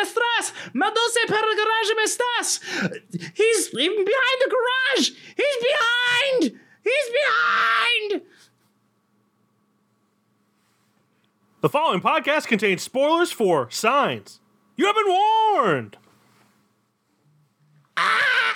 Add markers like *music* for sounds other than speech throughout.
me estás? Madose per garage me estás? He's even behind the garage. He's behind. He's behind. The following podcast contains spoilers for Signs. You have been warned. Ah!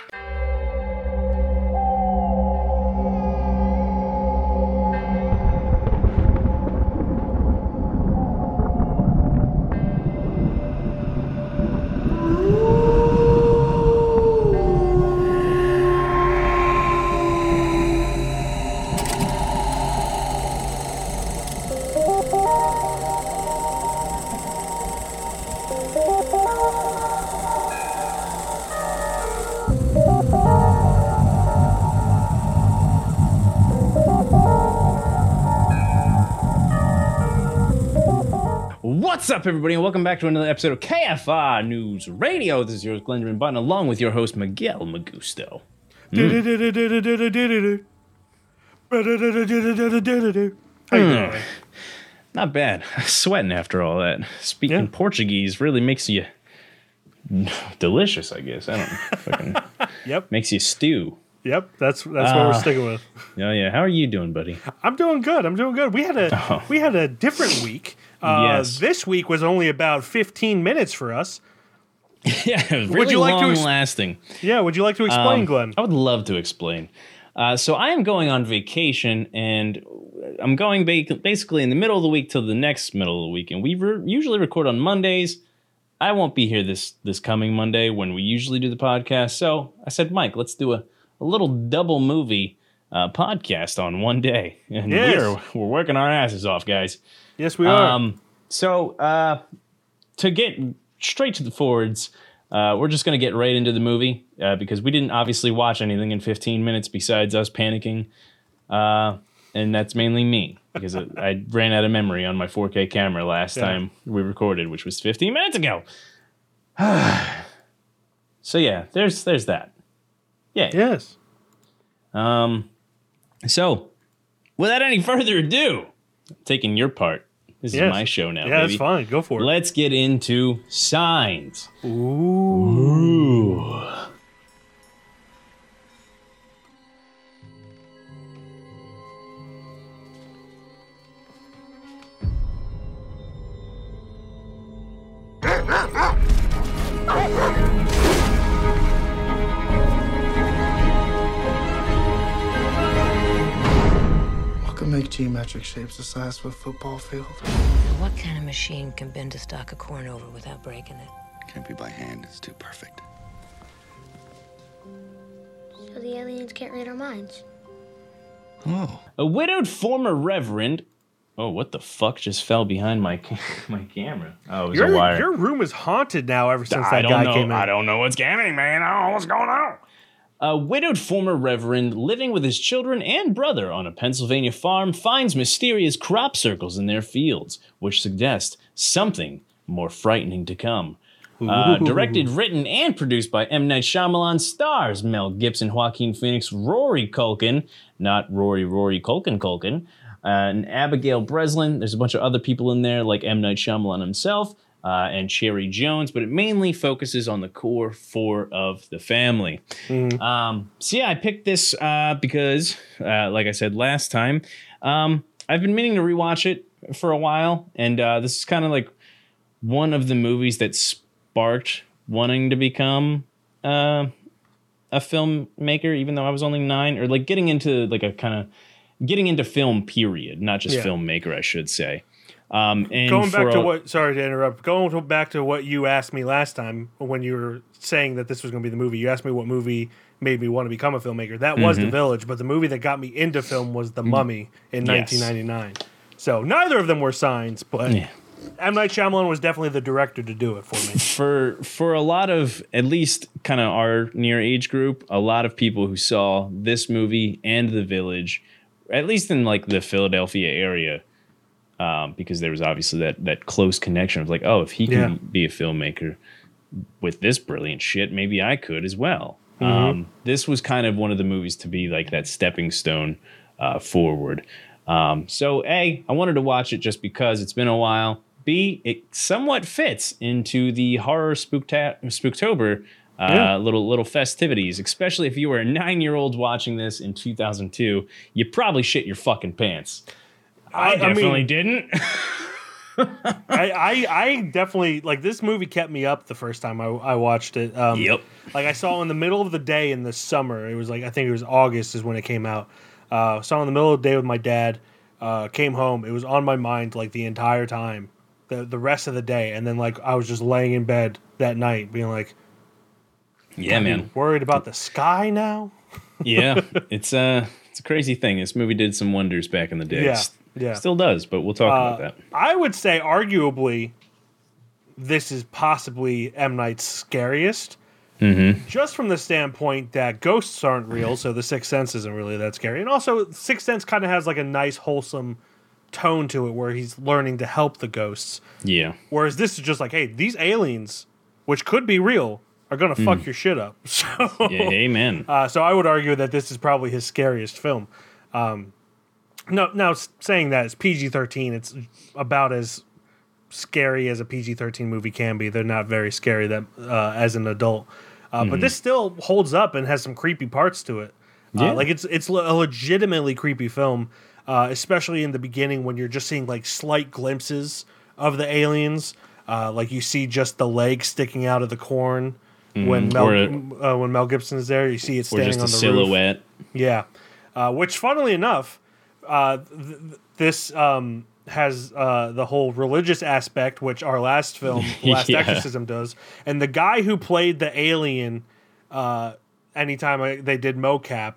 What's up, everybody, and welcome back to another episode of KFR News Radio. This is yours, Glendron Button, along with your host, Miguel Magusto. You doing? Not bad. *laughs* Sweating after all that. Speaking Yeah. Portuguese really makes you *laughs* delicious, I guess. I don't know. Fucking *laughs* Yep, makes you stew. yep. That's that's what we're Ah. sticking with. Oh yeah. How are you doing, buddy? I'm doing good. I'm doing good. We had a Oh. we had a different week. Uh, Yes. This week was only about 15 minutes for us. *laughs* yeah, it was really you like to long ex- lasting. Yeah. Would you like to explain, Um, Glenn? I would love to explain. Uh, so I am going on vacation, and I'm going ba- basically in the middle of the week till the next middle of the week. And we re- usually record on Mondays. I won't be here this this coming Monday when we usually do the podcast. So I said, Mike, let's do a, a little double movie uh, podcast on one day, *laughs* and Yes. we're we're working our asses off, guys. Yes, we are. Um, so uh, to get straight to the forwards, uh, we're just going to get right into the movie uh, because we didn't obviously watch anything in 15 minutes besides us panicking, uh, and that's mainly me because I, I ran out of memory on my 4K camera last Yeah. time we recorded, which was 15 minutes ago. *sighs* so yeah, there's there's that. Yeah. yes. Um. So, without any *laughs* further ado, I'm taking your part. This Yes. is my show now, Yeah, baby. that's fine. Go for it. Let's get into signs. Ooh. What shapes the size of a football field? What kind of machine can bend a stalk of corn over without breaking it? Can't be by hand, it's too perfect. So the aliens can't read our minds. Oh. A widowed former reverend. Oh, what the fuck just fell behind my ca- *laughs* my camera? Oh, it was a Your, wire. your room is haunted now ever since I that guy know. came in. I don't know what's happening, man. I don't know what's going on. A widowed former reverend living with his children and brother on a Pennsylvania farm finds mysterious crop circles in their fields, which suggest something more frightening to come. Uh, directed, written, and produced by M. Night Shyamalan, stars Mel Gibson, Joaquin Phoenix, Rory Culkin, not Rory, Rory Culkin Culkin, uh, and Abigail Breslin. There's a bunch of other people in there, like M. Night Shyamalan himself uh, and Cherry Jones, but it mainly focuses on the core four of the family. Um, so yeah, I picked this uh, because, uh, like I said last time, um, I've been meaning to rewatch it for a while, and uh, this is kind of like one of the movies that sparked wanting to become uh, a filmmaker, even though I was only nine, or like getting into like a kind of getting into film. Period, not just Yeah. filmmaker, I should say. Um, and Going back to a- what, sorry to interrupt. Going to- back to what you asked me last time when you were saying that this was going to be the movie. You asked me what movie made me want to become a filmmaker. That was Mm-hmm. The Village, but the movie that got me into film was The Mummy in Yes. 1999. So neither of them were signs, but Yeah. M Night Shyamalan was definitely the director to do it for me. for for a lot of at least kind of our near age group, a lot of people who saw this movie and The Village, at least in like the Philadelphia area, um, because there was obviously that that close connection of like, oh, if he can Yeah. be a filmmaker with this brilliant shit, maybe I could as well. Um, this was kind of one of the movies to be like that stepping stone uh, forward. Um, so, A, I wanted to watch it just because it's been a while. B, it somewhat fits into the horror spookta- spooktober uh, Yeah. little little festivities. Especially if you were a nine year old watching this in 2002, you probably shit your fucking pants. I, I- I mean- definitely *laughs* didn't. I, I I definitely like this movie kept me up the first time I, I watched it. Um, Yep. Like I saw in the middle of the day in the summer. It was like I think it was August is when it came out. Uh, saw it in the middle of the day with my dad. Uh, came home. It was on my mind like the entire time, the the rest of the day, and then like I was just laying in bed that night, being like, yeah, man. worried about the sky now." yeah, it's a it's a crazy thing. This movie did some wonders back in the day. Yeah, S- yeah. Still does, but we'll talk about that. I would say, arguably, this is possibly M Night's scariest. Mm-hmm. Just from the standpoint that ghosts aren't real, so the Sixth Sense isn't really that scary, and also Sixth Sense kind of has like a nice, wholesome tone to it, where he's learning to help the ghosts. Yeah. Whereas this is just like, hey, these aliens, which could be real, are gonna fuck your shit up. *laughs* So, Yeah, amen. uh, so I would argue that this is probably his scariest film. Um, no, now saying that it's PG thirteen. It's about as scary as a PG thirteen movie can be. They're not very scary that uh, as an adult, uh, but this still holds up and has some creepy parts to it. Yeah. Uh, like it's it's a legitimately creepy film, uh, especially in the beginning when you're just seeing like slight glimpses of the aliens. Uh, like you see just the leg sticking out of the corn when Mel Mm-hmm. or uh, when Mel Gibson is there. You see it Or standing just on the roof. silhouette. Yeah, uh, which funnily enough, uh, th- th- this um, has uh, the whole religious aspect, which our last film, *laughs* Last Yeah. Exorcism, does. And the guy who played the alien, uh, anytime I, they did mocap,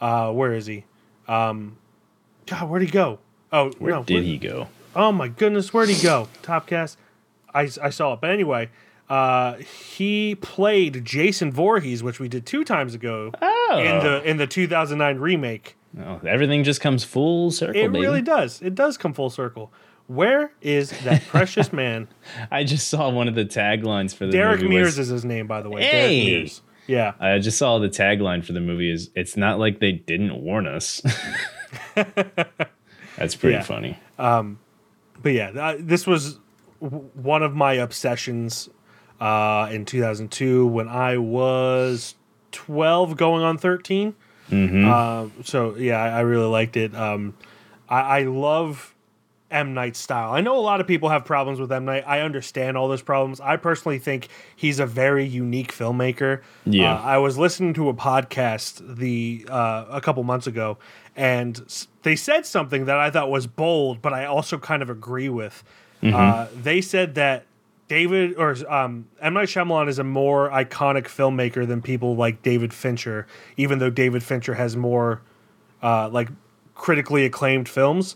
uh, where is he? Um, God, where'd he go? Oh, Where no, did where- he go? Oh my goodness, where'd he go? Topcast. I, I saw it, but anyway, uh, he played Jason Voorhees, which we did two times ago Oh. in the in the 2009 remake. Oh, everything just comes full circle, It baby. really does. It does come full circle. Where is that precious *laughs* man? I just saw one of the taglines for the movie. Derek movie. Mears was- is his name, by the way. Hey! Derek Mears. Yeah. I just saw the tagline for the movie is "It's not like they didn't warn us." *laughs* That's pretty Yeah. funny. but yeah, uh, this was w- one of my obsessions uh, in 2002 when I was 12, going on 13. Uh, so yeah, I, I really liked it. Um, I, I love M Night style. I know a lot of people have problems with M Night. I understand all those problems. I personally think he's a very unique filmmaker. Yeah. Uh, I was listening to a podcast the uh, a couple months ago, and they said something that I thought was bold, but I also kind of agree with. Uh, they said that David or um, M Night Shyamalan is a more iconic filmmaker than people like David Fincher, even though David Fincher has more uh, like critically acclaimed films.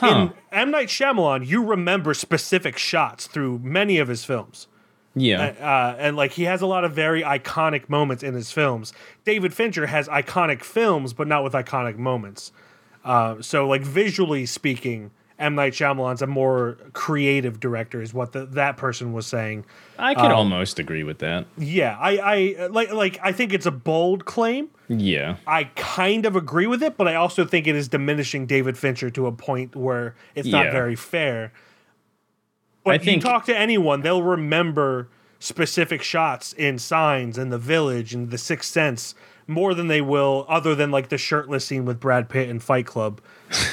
In M Night Shyamalan, you remember specific shots through many of his films Yeah, uh, and like he has a lot of very iconic moments in his films. David Fincher has iconic films, but not with iconic moments. Uh, so, like visually speaking, M Night Shyamalan's a more creative director, is what the, that person was saying. I could um, almost agree with that. Yeah, I, I like like I think it's a bold claim. Yeah, I kind of agree with it, but I also think it is diminishing David Fincher to a point where it's not Yeah. very fair. But I you think- talk to anyone, they'll remember specific shots in Signs and The Village and The Sixth Sense more than they will other than like the shirtless scene with Brad Pitt in Fight Club.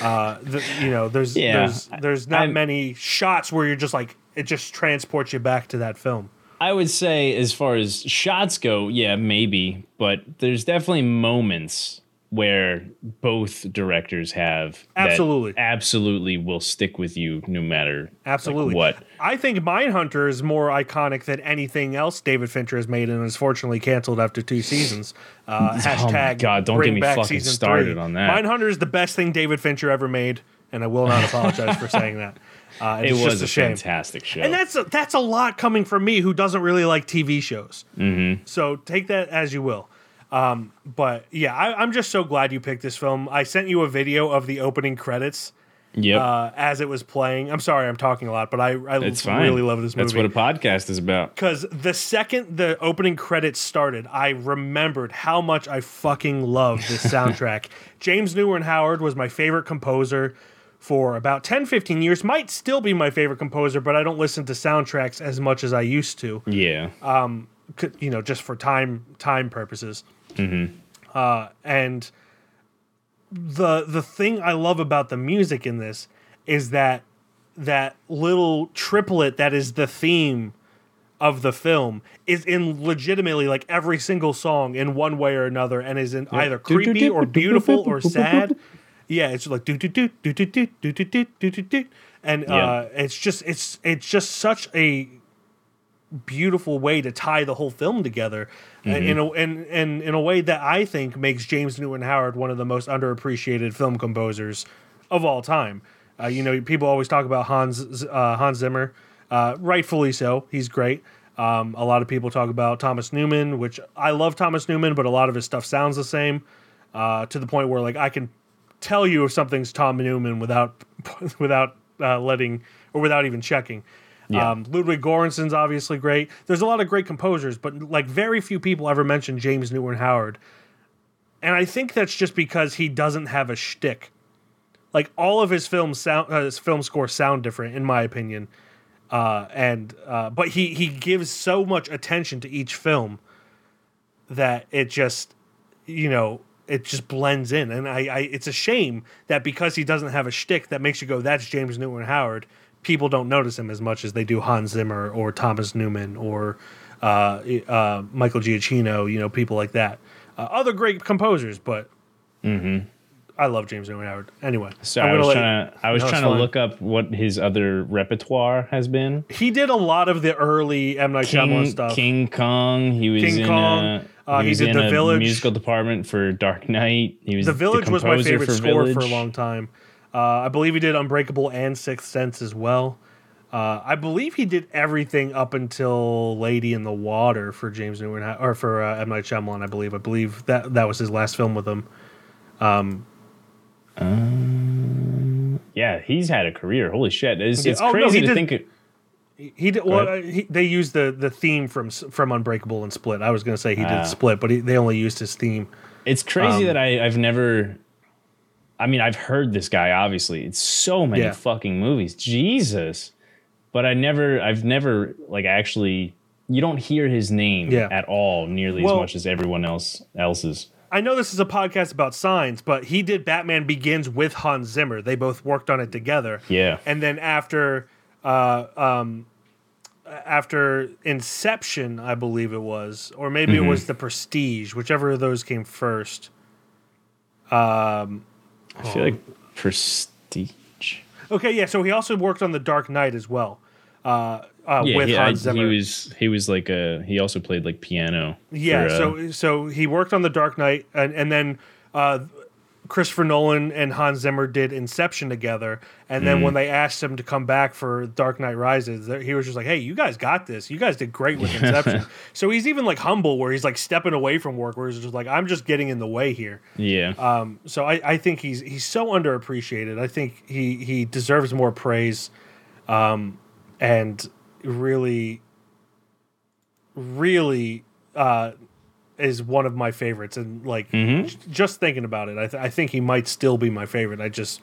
Uh, the, you know, there's Yeah. there's there's not I'm- many shots where you're just like it just transports you back to that film. I would say as far as shots go, yeah, maybe, but there's definitely moments where both directors have Absolutely. absolutely will stick with you no matter like, Absolutely. what. I think Mindhunter is more iconic than anything else David Fincher has made, and is fortunately canceled after two seasons. Uh, *laughs* hashtag Oh God, don't get me fucking started three. on that. Mindhunter is the best thing David Fincher ever made, and I will not apologize for saying that. *laughs* Uh, It was just a, a fantastic show. And that's a, that's a lot coming from me who doesn't really like TV shows. Mm-hmm. So take that as you will. Um, but yeah, I, I'm just so glad you picked this film. I sent you a video of the opening credits yep, uh, as it was playing. I'm sorry, I'm talking a lot, but I, I it's fine. really love this movie. That's what a podcast is about. because the second the opening credits started, I remembered how much I fucking love this *laughs* soundtrack. James Newton Howard was my favorite composer. for about 10, 15 years. Might still be my favorite composer, but I don't listen to soundtracks as much as I used to. Yeah. c- You know, just for time time purposes. Uh, and the the thing I love about the music in this is that that little triplet that is the theme of the film is in legitimately like every single song in one way or another and is in either creepy or beautiful or sad. Yeah, it's like do do do do do do do do do do do do and Yeah. uh it's just it's it's just such a beautiful way to tie the whole film together and in a and, and in a way that I think makes James Newton Howard one of the most underappreciated film composers of all time. Uh, you know, people always talk about Hans uh, Hans Zimmer, uh, rightfully so. He's great. Um, a lot of people talk about Thomas Newman, which I love Thomas Newman, but a lot of his stuff sounds the same uh, to the point where like I can tell you if something's Tom Newman without *laughs* without uh, letting or without even checking. Yeah. Um, Ludwig Göransson's obviously great. There's a lot of great composers, but like very few people ever mention James Newton Howard, and I think that's just because he doesn't have a shtick. Like all of his films sound, uh, his film scores sound different, in my opinion. Uh, and uh, but he he gives so much attention to each film that it just you know it just blends in and I, I it's a shame that because he doesn't have a shtick that makes you go that's James Newton Howard people don't notice him as much as they do Hans Zimmer or Thomas Newman or uh, uh, Michael Giacchino you know people like that uh, other great composers but I love James Newton Howard anyway Mm-hmm. So I was let- trying to I was No, trying to fine. look up what his other repertoire has been. he did a lot of the early M Night Shyamalan stuff King Kong. He was King in Kong, uh, uh, he was did in The a Village. musical department for Dark Knight. He was The Village was my favorite for score for a long time. Uh, I believe he did Unbreakable and Sixth Sense as well. Uh, I believe he did everything up until Lady in the Water for James Newton Ho- or for uh, M Night Shyamalan. I believe. I believe that that was his last film with him. Yeah, he's had a career. Holy shit! It's, it's Oh, no, crazy he to did- think. It, He did. Well, uh, he, they used the the theme from from Unbreakable and Split. I was going to say he Ah. did Split, but he, they only used his theme. it's crazy Um, that I, I've never. I mean, I've heard this guy. Obviously, it's so many Yeah. fucking movies. Jesus, but I never. I've never like actually. You don't hear his name Yeah. at all nearly Well- as much as everyone else else's. I know this is a podcast about signs, but he did Batman Begins with Hans Zimmer. They both worked on it together. Yeah. and then after uh, um, after Inception, I believe it was, or maybe Mm-hmm. it was The Prestige, whichever of those came first. Um, I feel like Prestige. okay, yeah. So he also worked on The Dark Knight as well, uh, uh, Yeah, with he, Hans Zimmer. he was he was like a he also played like piano. Yeah, for, uh, so so he worked on The Dark Knight, and and then uh, Christopher Nolan and Hans Zimmer did Inception together. And then Mm. when they asked him to come back for Dark Knight Rises, he was just like, "Hey, you guys got this. You guys did great with *laughs* Inception." so he's even like humble, where he's like stepping away from work, where he's just like, "I'm just getting in the way here." yeah, Um, so I, I think he's he's so underappreciated. I think he he deserves more praise, um, and really, really uh, is one of my favorites. And like j- just thinking about it, I, th- I think he might still be my favorite. I just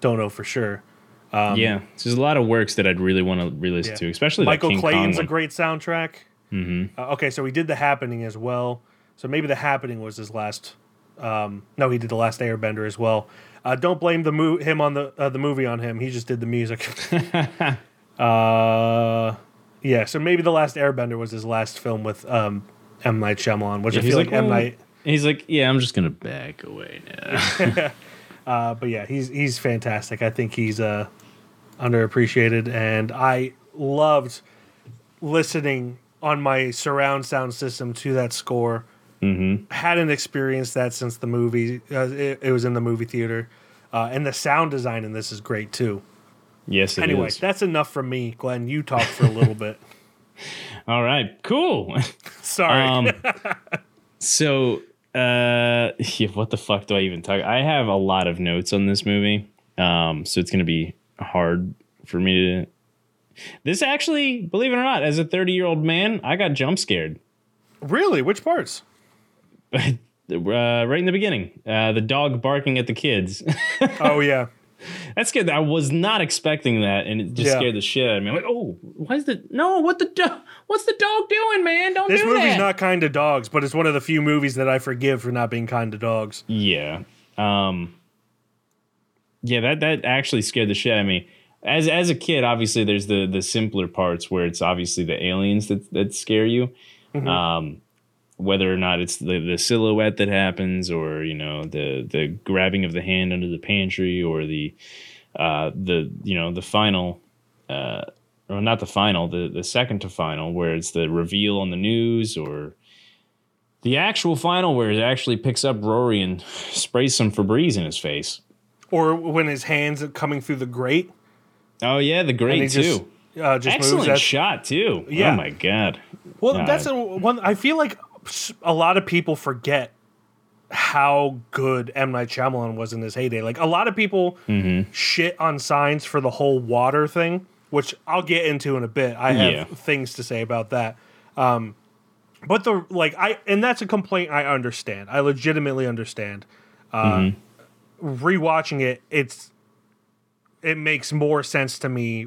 don't know for sure. yeah. So there's a lot of works that I'd really want to re-listen um, Yeah. to, especially Michael King Clayton's Kong a great soundtrack. Mm-hmm. Uh, okay, so he did The Happening as well. So maybe The Happening was his last. Um, no, he did The Last Airbender as well. Uh, don't blame the mo- him on the uh, the movie on him. He just did the music. *laughs* uh, yeah, so maybe The Last Airbender was his last film with um, M Night Shyamalan, which Yeah, I feel like, like, M. Night. He's like, yeah, I'm just gonna back away now. *laughs* Uh, but yeah, he's he's fantastic. I think he's uh, underappreciated, and I loved listening on my surround sound system to that score. Mm-hmm. Hadn't experienced that since the movie. Uh, it, it was in the movie theater, uh, and the sound design in this is great too. yes, it is. Anyway, that's enough from me, Glenn. You talk for a little *laughs* bit. All right, cool. *laughs* Sorry. Um, *laughs* so, uh, *laughs* yeah, what the fuck do I even talk? I have a lot of notes on this movie, um, so it's gonna be hard for me to. This actually, believe it or not, as a 30 year old man, I got jump scared. really? Which parts? Uh, right in the beginning, uh, the dog barking at the kids. Oh yeah. That's good. I was not expecting that, and it just Yeah. scared the shit out of me. I'm like, oh, why is the no? What the dog? What's the dog doing, man? Don't do that. This do movie's that. not kind to dogs, but it's one of the few movies that I forgive for not being kind to dogs. Yeah. Um Yeah, that that actually scared the shit out of me. As as a kid, obviously there's the the simpler parts where it's obviously the aliens that that scare you. Um whether or not it's the, the silhouette that happens or you know the the grabbing of the hand under the pantry or the uh the you know the final uh or not the final the the second to final where it's the reveal on the news or the actual final where it actually picks up Rory and *laughs* sprays some Febreze in his face. Or when his hands are coming through the grate, Oh yeah, the grate too. just uh, just Excellent. Shot too. Yeah. Oh my god. well, that's a, one. I feel like a lot of people forget how good M Night Shyamalan was in his heyday. Like a lot of people Mm-hmm. shit on signs for the whole water thing, which I'll get into in a bit. I have Yeah. things to say about that. Um, but the like I and that's a complaint I understand. I legitimately understand. Uh, Rewatching it, it's it makes more sense to me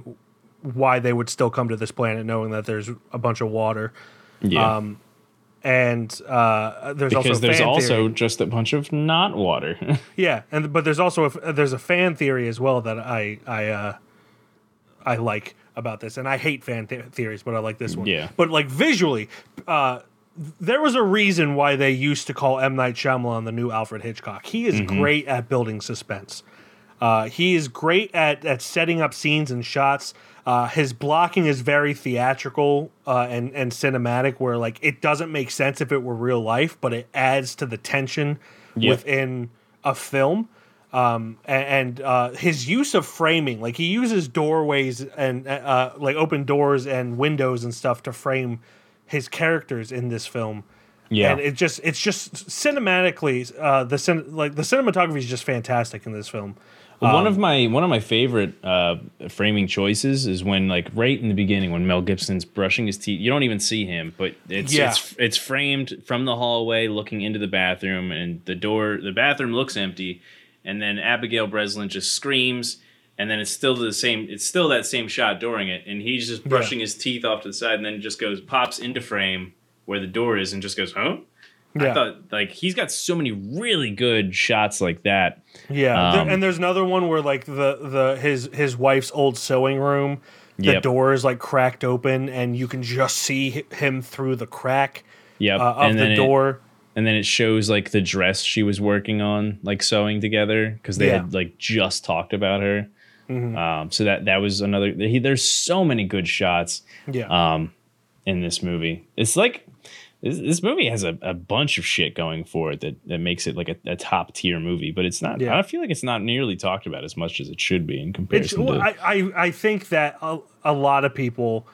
why they would still come to this planet knowing that there's a bunch of water Yeah. um, and uh, there's also because a there's also theory. just a bunch of not water. *laughs* yeah and but there's also a, there's a fan theory as well that I I uh, I like about this and I hate fan the- theories but I like this one Yeah. but like visually uh, there was a reason why they used to call M Night Shyamalan the new Alfred Hitchcock he is great at building suspense uh, he is great at, at setting up scenes and shots. Uh, his blocking is very theatrical uh, and and cinematic, where like it doesn't make sense if it were real life, but it adds to the tension Yeah. within a film. Um, and, uh, his use of framing, like he uses doorways and uh, like open doors and windows and stuff to frame his characters in this film yeah. and it just it's just cinematically uh the cin- like the cinematography is just fantastic in this film one Um, of my one of my favorite uh, framing choices is when like right in the beginning when Mel Gibson's brushing his teeth. You don't even see him, but it's Yeah. it's it's framed from the hallway looking into the bathroom, and the door the bathroom looks empty, and then Abigail Breslin just screams. And then it's still the same. It's still that same shot during it, and he's just brushing his teeth off to the side, and then just goes pops into frame where the door is, and just goes, "Huh?" I Yeah. thought like he's got so many really good shots like that. yeah There- um, and there's another one where like the the his his wife's old sewing room the Yep. door is like cracked open and you can just see him through the crack Yep. uh, of and the then it- door and then it shows like the dress she was working on, like sewing together because they Yeah. Mm-hmm. had like just talked about her. Um, so that that was another. He, there's so many good shots yeah um, in this movie. It's like this, this movie has a, a bunch of shit going for it that, that makes it like a, a top tier movie, but it's not. Yeah. I feel like it's not nearly talked about as much as it should be in comparison well, to. I, I I think that a, a lot of people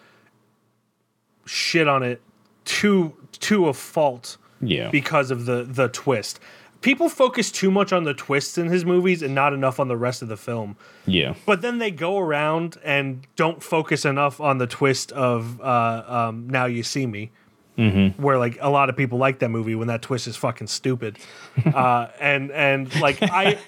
shit on it to to a fault yeah, because of the the twist. People focus too much on the twists in his movies and not enough on the rest of the film. yeah, But then they go around and don't focus enough on the twist of uh, um, "Now You See Me," Mm-hmm. where like a lot of people like that movie when that twist is fucking stupid. uh, and and like I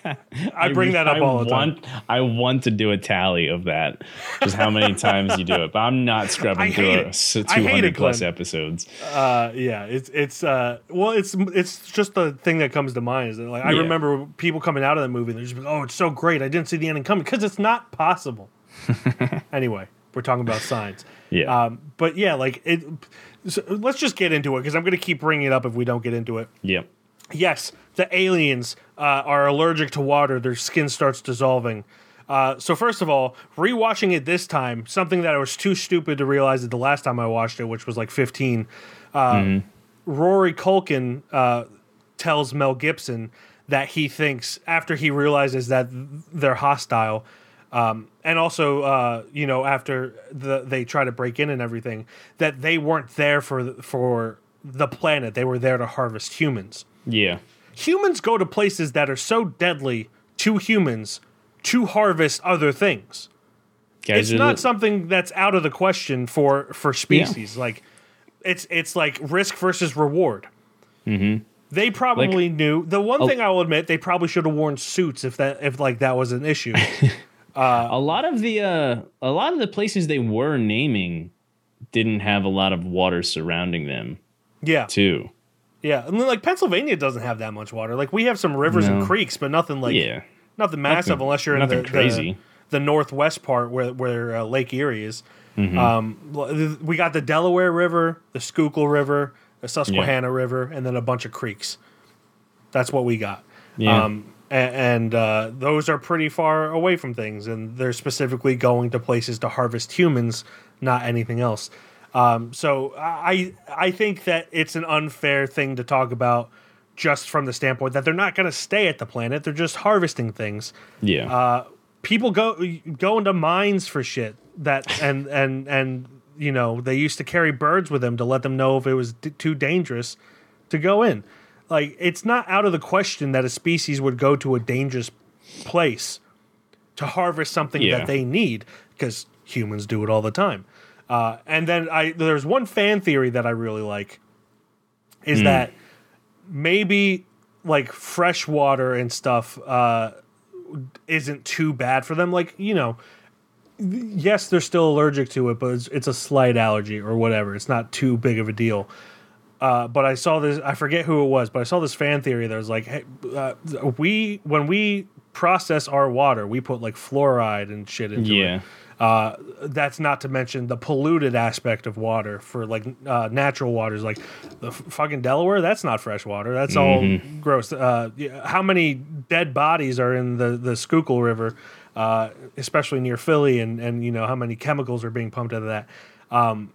I *laughs* bring that up I all the time. I want to do a tally of that, just how many *laughs* times you do it. But I'm not scrubbing through it. a s- I hate 200 plus episodes. Uh, yeah, it's it's uh, well, it's it's just the thing that comes to mind is that like I Yeah. remember people coming out of that movie and they're just like, oh, it's so great. I didn't see the ending coming because it's not possible. *laughs* anyway, we're talking about signs. Yeah. Um, but yeah, like it. So let's just get into it because I'm going to keep bringing it up if we don't get into it. Yep. Yes, the aliens uh, are allergic to water. Their skin starts dissolving. Uh, so first of all, rewatching it this time, something that I was too stupid to realize it the last time I watched it, which was like 15. Uh, Rory Culkin uh, tells Mel Gibson that he thinks after he realizes that they're hostile, um, and also uh, you know after the they try to break in and everything, that they weren't there for for the planet. They were there to harvest humans Yeah. humans go to places that are so deadly to humans to harvest other things. Guys It's not li- something that's out of the question for for species. Like it's it's like risk versus reward. They probably knew. The one thing I will admit, they probably should have worn suits if that if like that was an issue. *laughs* a lot of the uh, a lot of the places they were naming didn't have a lot of water surrounding them yeah, too. yeah. And like Pennsylvania doesn't have that much water. Like we have some rivers and creeks, but nothing like yeah, nothing massive Nothing- unless you're in the, crazy. the the northwest part where where uh, Lake Erie is. Mm-hmm. Um, we got the Delaware River, the Schuylkill River, the Susquehanna River, and then a bunch of creeks. That's what we got. Yeah. Um, and uh, those are pretty far away from things, and they're specifically going to places to harvest humans, not anything else. Um, so I I think that it's an unfair thing to talk about just from the standpoint that they're not going to stay at the planet; they're just harvesting things. Yeah, uh, people go go into mines for shit that and and and you know they used to carry birds with them to let them know if it was d- too dangerous to go in like it's not out of the question that a species would go to a dangerous place to harvest something Yeah. that they need because humans do it all the time uh, and then i there's one fan theory that i really like is that maybe like fresh water and stuff uh, isn't too bad for them. Like, you know, yes, they're still allergic to it, but it's, it's a slight allergy or whatever. It's not too big of a deal. Uh, but I saw this, I forget who it was, but I saw this fan theory that was like, hey, uh, we, when we process our water, we put like fluoride and shit into yeah. it. Uh, that's not to mention the polluted aspect of water for like uh, natural waters, like the f- fucking Delaware. That's not fresh water. That's all gross. Uh, how many dead bodies are in the the Schuylkill River, uh, especially near Philly, and and you know how many chemicals are being pumped out of that. Um,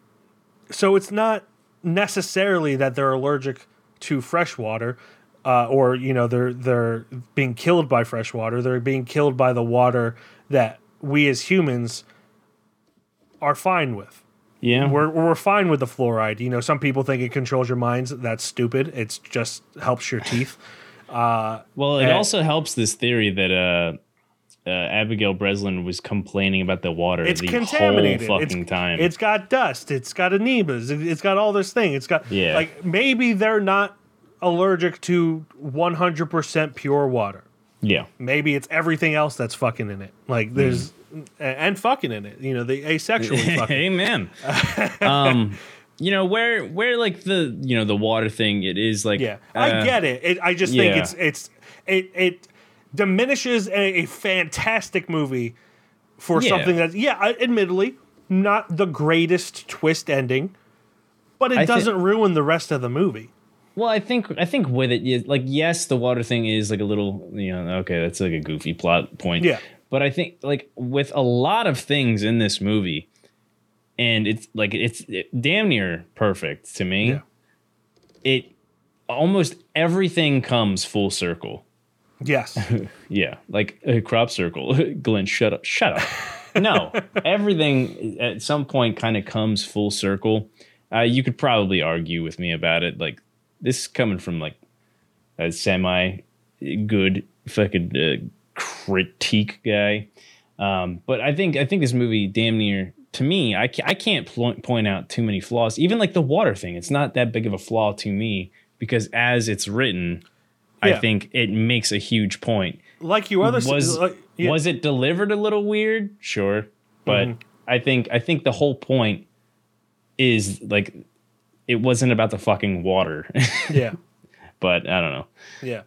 so it's not necessarily that they're allergic to fresh water. Uh, or you know they're they're being killed by fresh water. They're being killed by the water that we as humans are fine with. Yeah. We're we're fine with the fluoride. You know, some people think it controls your minds. That's stupid. It's just helps your teeth. well, it uh, also helps this theory that uh, uh, Abigail Breslin was complaining about the water It's the contaminated. whole fucking it's, time. It's got dust. It's got it- It's got all this thing. It's got Yeah. like maybe they're not allergic to 100% pure water. yeah. Maybe it's everything else that's fucking in it. Like there's Mm. and fucking in it. You know, the asexually *laughs* fucking. Amen. *laughs* um, you know where where like the you know the water thing. It is like Yeah, uh, I get it. it. I just think it's it's it it diminishes a, a fantastic movie for Yeah. something that's yeah, admittedly not the greatest twist ending, but it I doesn't ruin the rest of the movie. Well, I think I think with it, like yes, the water thing is like a little, you know, okay, that's like a goofy plot point. Yeah. But I think like with a lot of things in this movie, and it's like it's it, damn near perfect to me. Yeah. It almost everything comes full circle. Yes, *laughs* Yeah, like a crop circle. *laughs* Glenn, shut up. Shut up. no, *laughs* everything at some point kind of comes full circle. Uh, you could probably argue with me about it. Like this is coming from like a semi good fucking uh, critique guy. Um, but I think I think this movie damn near to me. I ca- I can't pl- point out too many flaws. Even like the water thing, it's not that big of a flaw to me because as it's written, I think it makes a huge point like you other was like, yeah. was it delivered a little weird? Sure, but Mm-hmm. I think I think the whole point is like it wasn't about the fucking water, *laughs* yeah. but I don't know. Yeah.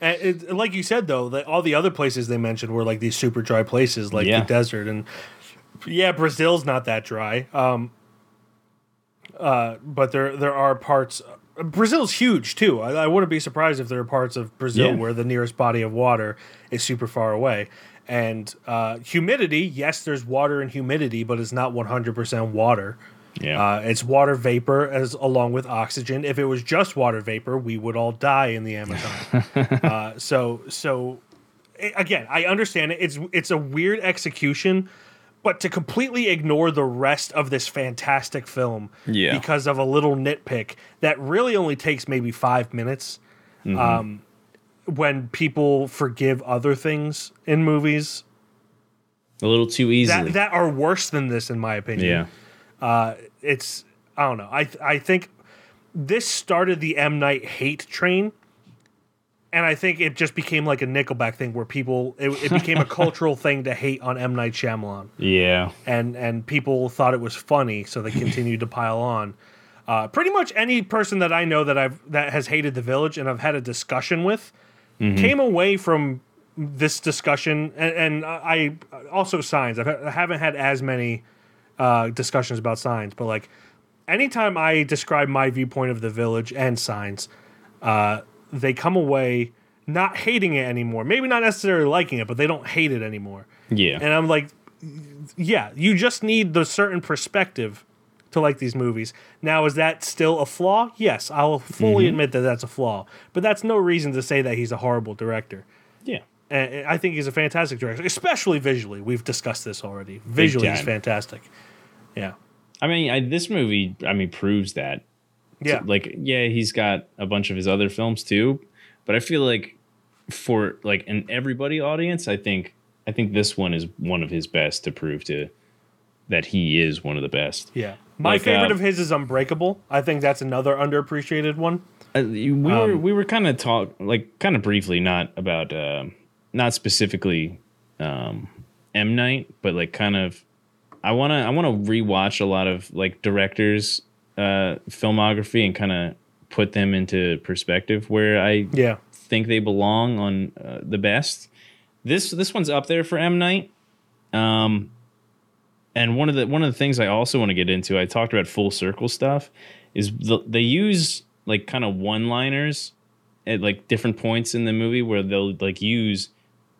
And it, like you said, though, that all the other places they mentioned were like these super dry places, like Yeah. the desert, and yeah, Brazil's not that dry. Um, uh, but there there are parts. Brazil's huge too. I, I wouldn't be surprised if there are parts of Brazil Yeah. where the nearest body of water is super far away. And uh, humidity, yes, there's water and humidity, but it's not 100% water. Yeah, Uh, it's water vapor as along with oxygen. If it was just water vapor, we would all die in the Amazon. *laughs* uh, so so a- again, I understand it. It's it's a weird execution, but to completely ignore the rest of this fantastic film Yeah. because of a little nitpick that really only takes maybe five minutes. Mm-hmm. Um, when people forgive other things in movies a little too easily. that that are worse than this, in my opinion yeah, it's I don't know. I I think this started the M Night hate train and I think it just became like a Nickelback thing where people it, it became a *laughs* cultural thing to hate on M Night Shyamalan, Yeah. and and people thought it was funny, so they continued to pile on. Uh, pretty much any person that I know that I've that has hated the village and I've had a discussion with came away from this discussion, and, and I also signs. I've, I haven't had as many uh, discussions about signs, but like anytime I describe my viewpoint of the village and signs, uh, they come away not hating it anymore. Maybe not necessarily liking it, but they don't hate it anymore. Yeah. And I'm like, yeah, you just need the certain perspective to like these movies. Now, is that still a flaw? Yes, I'll fully mm-hmm. admit that that's a flaw, but that's no reason to say that he's a horrible director. yeah. And I think he's a fantastic director, especially visually. We've discussed this already. Visually, he's fantastic. Yeah. I mean, I, this movie, I mean, proves that. Yeah. Like, yeah, he's got a bunch of his other films too, but I feel like for like an everybody audience, I think I think this one is one of his best to prove to that he is one of the best. yeah. My Like, favorite uh, of his is Unbreakable. I think that's another underappreciated one. Uh, we were we were kind of talk like kind of briefly, not about uh, not specifically um, M Night, but like kind of. I wanna I wanna rewatch a lot of like directors' uh, filmography and kind of put them into perspective where I Yeah. think they belong on uh, the best. This this one's up there for M Night. Um, and one of the one of the things I also want to get into, I talked about full circle stuff, is the, they use like kind of one liners at like different points in the movie where they'll like use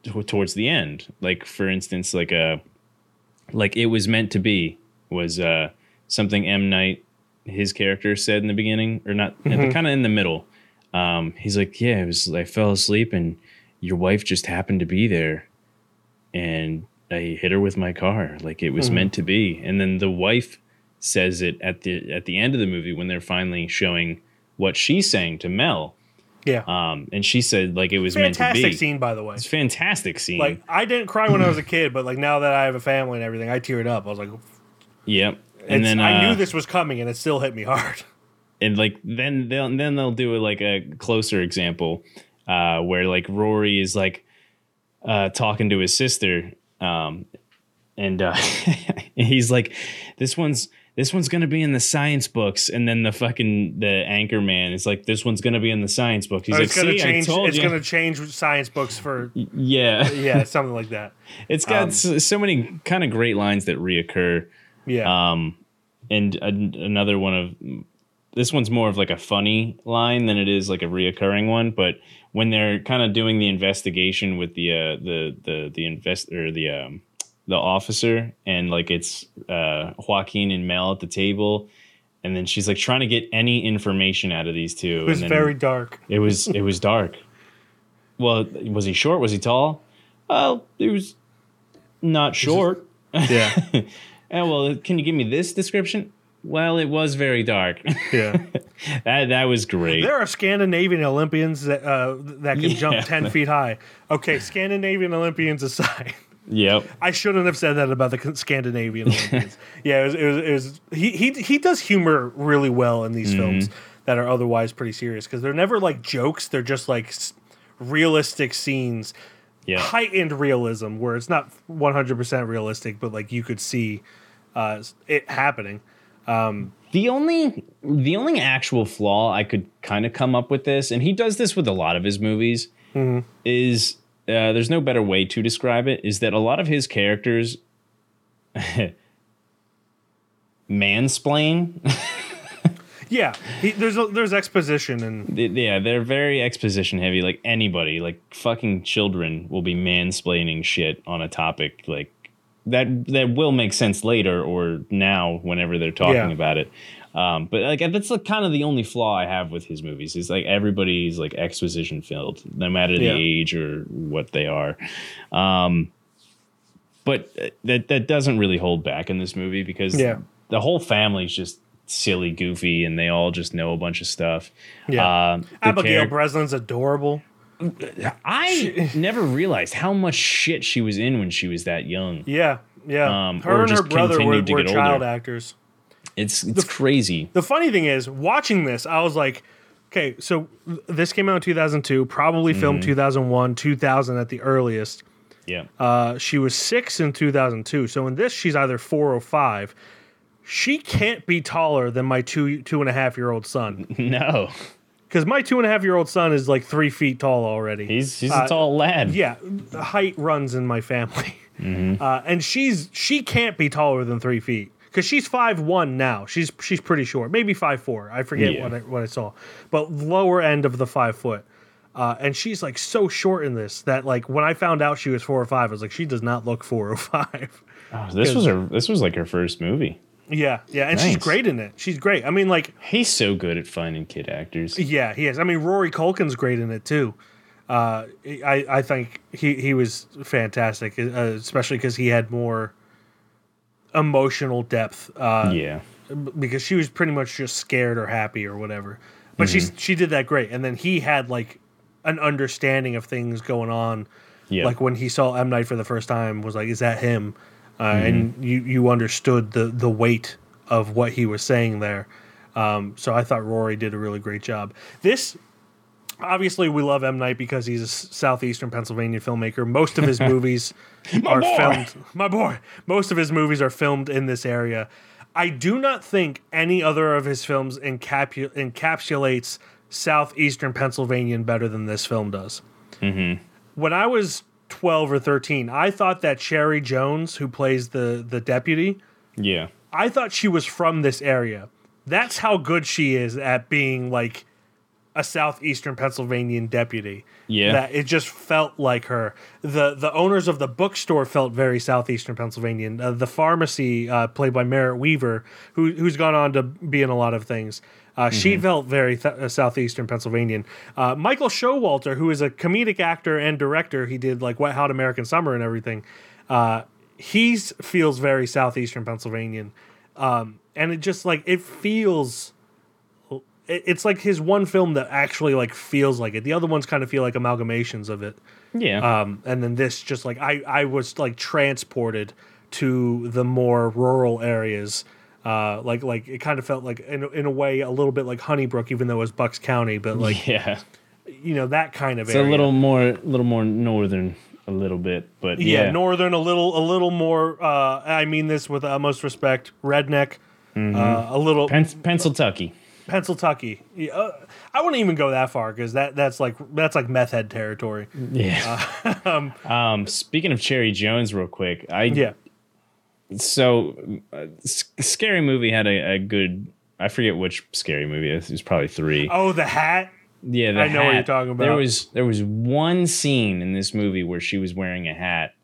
t- towards the end. Like for instance, like a like it was meant to be was uh something M Night his character said in the beginning or not kind of in the middle. Um, he's like, yeah, it was. I fell asleep and your wife just happened to be there, and I hit her with my car. Like it was meant to be. And then the wife says it at the at the end of the movie when they're finally showing what she's saying to Mel. Yeah. Um, and she said like it was meant to Fantastic be. scene, by the way. It's a fantastic scene. Like I didn't cry when I was a *clears throat* kid, but like now that I have a family and everything, I teared up. I was like, yep. And it's- then I uh, knew this was coming, and it still hit me hard. *laughs* and like then they'll then they'll do like a closer example uh where like Rory is like uh talking to his sister um and uh *laughs* he's like this one's this one's gonna be in the science books and then the fucking the anchor man is like this one's gonna be in the science book he's like it's gonna change. I told It's you gonna change science books for *laughs* yeah yeah, something like that. it's got so, so many kind of great lines that reoccur Yeah, Um, and an another one of this one's more of like a funny line than it is like a reoccurring one. But when they're kind of doing the investigation with the uh, the the the invest or the um, the officer, and like it's uh, Joaquin and Mel at the table, and then she's like trying to get any information out of these two. it was very dark. it was *laughs* it was dark. Well, was he short? Was he tall? Well, he was not short. Yeah, *laughs* Oh, well, can you give me this description? Well, it was very dark. *laughs* yeah. *laughs* that that was great. There are Scandinavian Olympians that uh, that can Yeah. jump ten feet high. Okay, *laughs* Scandinavian Olympians aside. Yep. I shouldn't have said that about the Scandinavian Olympians. yeah, it was, it was, it was he, he he does humor really well in these Mm-hmm. films that are otherwise pretty serious because they're never like jokes. They're just like s- realistic scenes, Yeah. heightened realism where it's not one hundred percent realistic, but like you could see uh, it happening. The only the only actual flaw I could kind of come up with this, and he does this with a lot of his movies, is uh, there's no better way to describe it. Is that a lot of his characters *laughs* mansplain? *laughs* Yeah, he, there's a, there's exposition and yeah, they're very exposition heavy. Like anybody, like fucking children, will be mansplaining shit on a topic like that. That will make sense later or now, whenever they're talking Yeah. about it. Um, but like that's like kind of the only flaw I have with his movies. Is like everybody's like exposition filled, no matter the Yeah. age or what they are. Um, but that that doesn't really hold back in this movie because Yeah. the whole family's just silly, goofy, and they all just know a bunch of stuff. Yeah. Uh, Abigail charac- Breslin's adorable. I never realized how much shit she was in when she was that young. Yeah, yeah. Um, her and her brother were, were child older. actors. It's it's crazy. The funny thing is, watching this, I was like, Okay, so this came out in 2002, probably filmed 2001, 2000 at the earliest. Yeah. Uh, she was six in 2002. So in this, she's either four or five. She can't be taller than my two two and a half year old son *laughs* no. Because my two and a half year old son is like three feet tall already. He's he's Uh, a tall lad. yeah, height runs in my family, *laughs* uh, and she's she can't be taller than three feet because she's five one now. She's she's pretty short, maybe five four. I forget Yeah. what I what I saw, but lower end of the five foot. Uh, and she's like so short in this that like when I found out she was four or five, I was like, she does not look four or *laughs* five. Oh, this was her. This was like her first movie. Yeah, yeah, and she's great in it. She's great. I mean, like, He's so good at finding kid actors. yeah, he is. I mean, Rory Culkin's great in it too. Uh, I I think he he was fantastic, uh, especially because he had more emotional depth. Uh, yeah. because she was pretty much just scared or happy or whatever. But she she did that great, and then he had like an understanding of things going on. Yeah. Like when he saw M Night for the first time, was like, "Is that him?" Uh, And you you understood the the weight of what he was saying there. Um, so I thought Rory did a really great job. This obviously we love M Night because he's a southeastern Pennsylvania filmmaker. Most of his *laughs* movies are boy. filmed. My boy. Most of his movies are filmed in this area. I do not think any other of his films encapu- encapsulates southeastern Pennsylvanian better than this film does. When I was twelve or thirteen, I thought that Cherry Jones, who plays the the deputy, Yeah. I thought she was from this area. That's how good she is at being like a southeastern Pennsylvanian deputy. Yeah. That it just felt like her. The the owners of the bookstore felt very southeastern Pennsylvanian. Uh, the pharmacy uh, played by Merritt Wever, who who's gone on to be in a lot of things. Uh, She felt very th- uh, southeastern Pennsylvanian. Uh, Michael Showalter, who is a comedic actor and director, he did like Wet Hot American Summer and everything. Uh, he feels very southeastern Pennsylvanian, um, and it just like it feels it- it's like his one film that actually like feels like it. The other ones kind of feel like amalgamations of it. Yeah. Um, and then this just like I I was like transported to the more rural areas. Uh, like like it kind of felt like in in a way a little bit like Honeybrook, even though it was Bucks County, but like *laughs* yeah. you know that kind of It's area. a little more, a little more northern, a little bit, but yeah, yeah. northern, a little a little more. Uh, I mean this with utmost respect, redneck. Uh, a little Pen- Pennsyltucky. Pennsyltucky. Yeah, uh, I wouldn't even go that far because that that's like that's like meth head territory. Yeah. *laughs* um, speaking of Cherry Jones, real quick, I Yeah. So uh, scary movie had a, a good. I forget which scary movie. It was probably three. Oh, the hat. yeah, the I know what you're talking There about. was there was one scene in this movie where she was wearing a hat,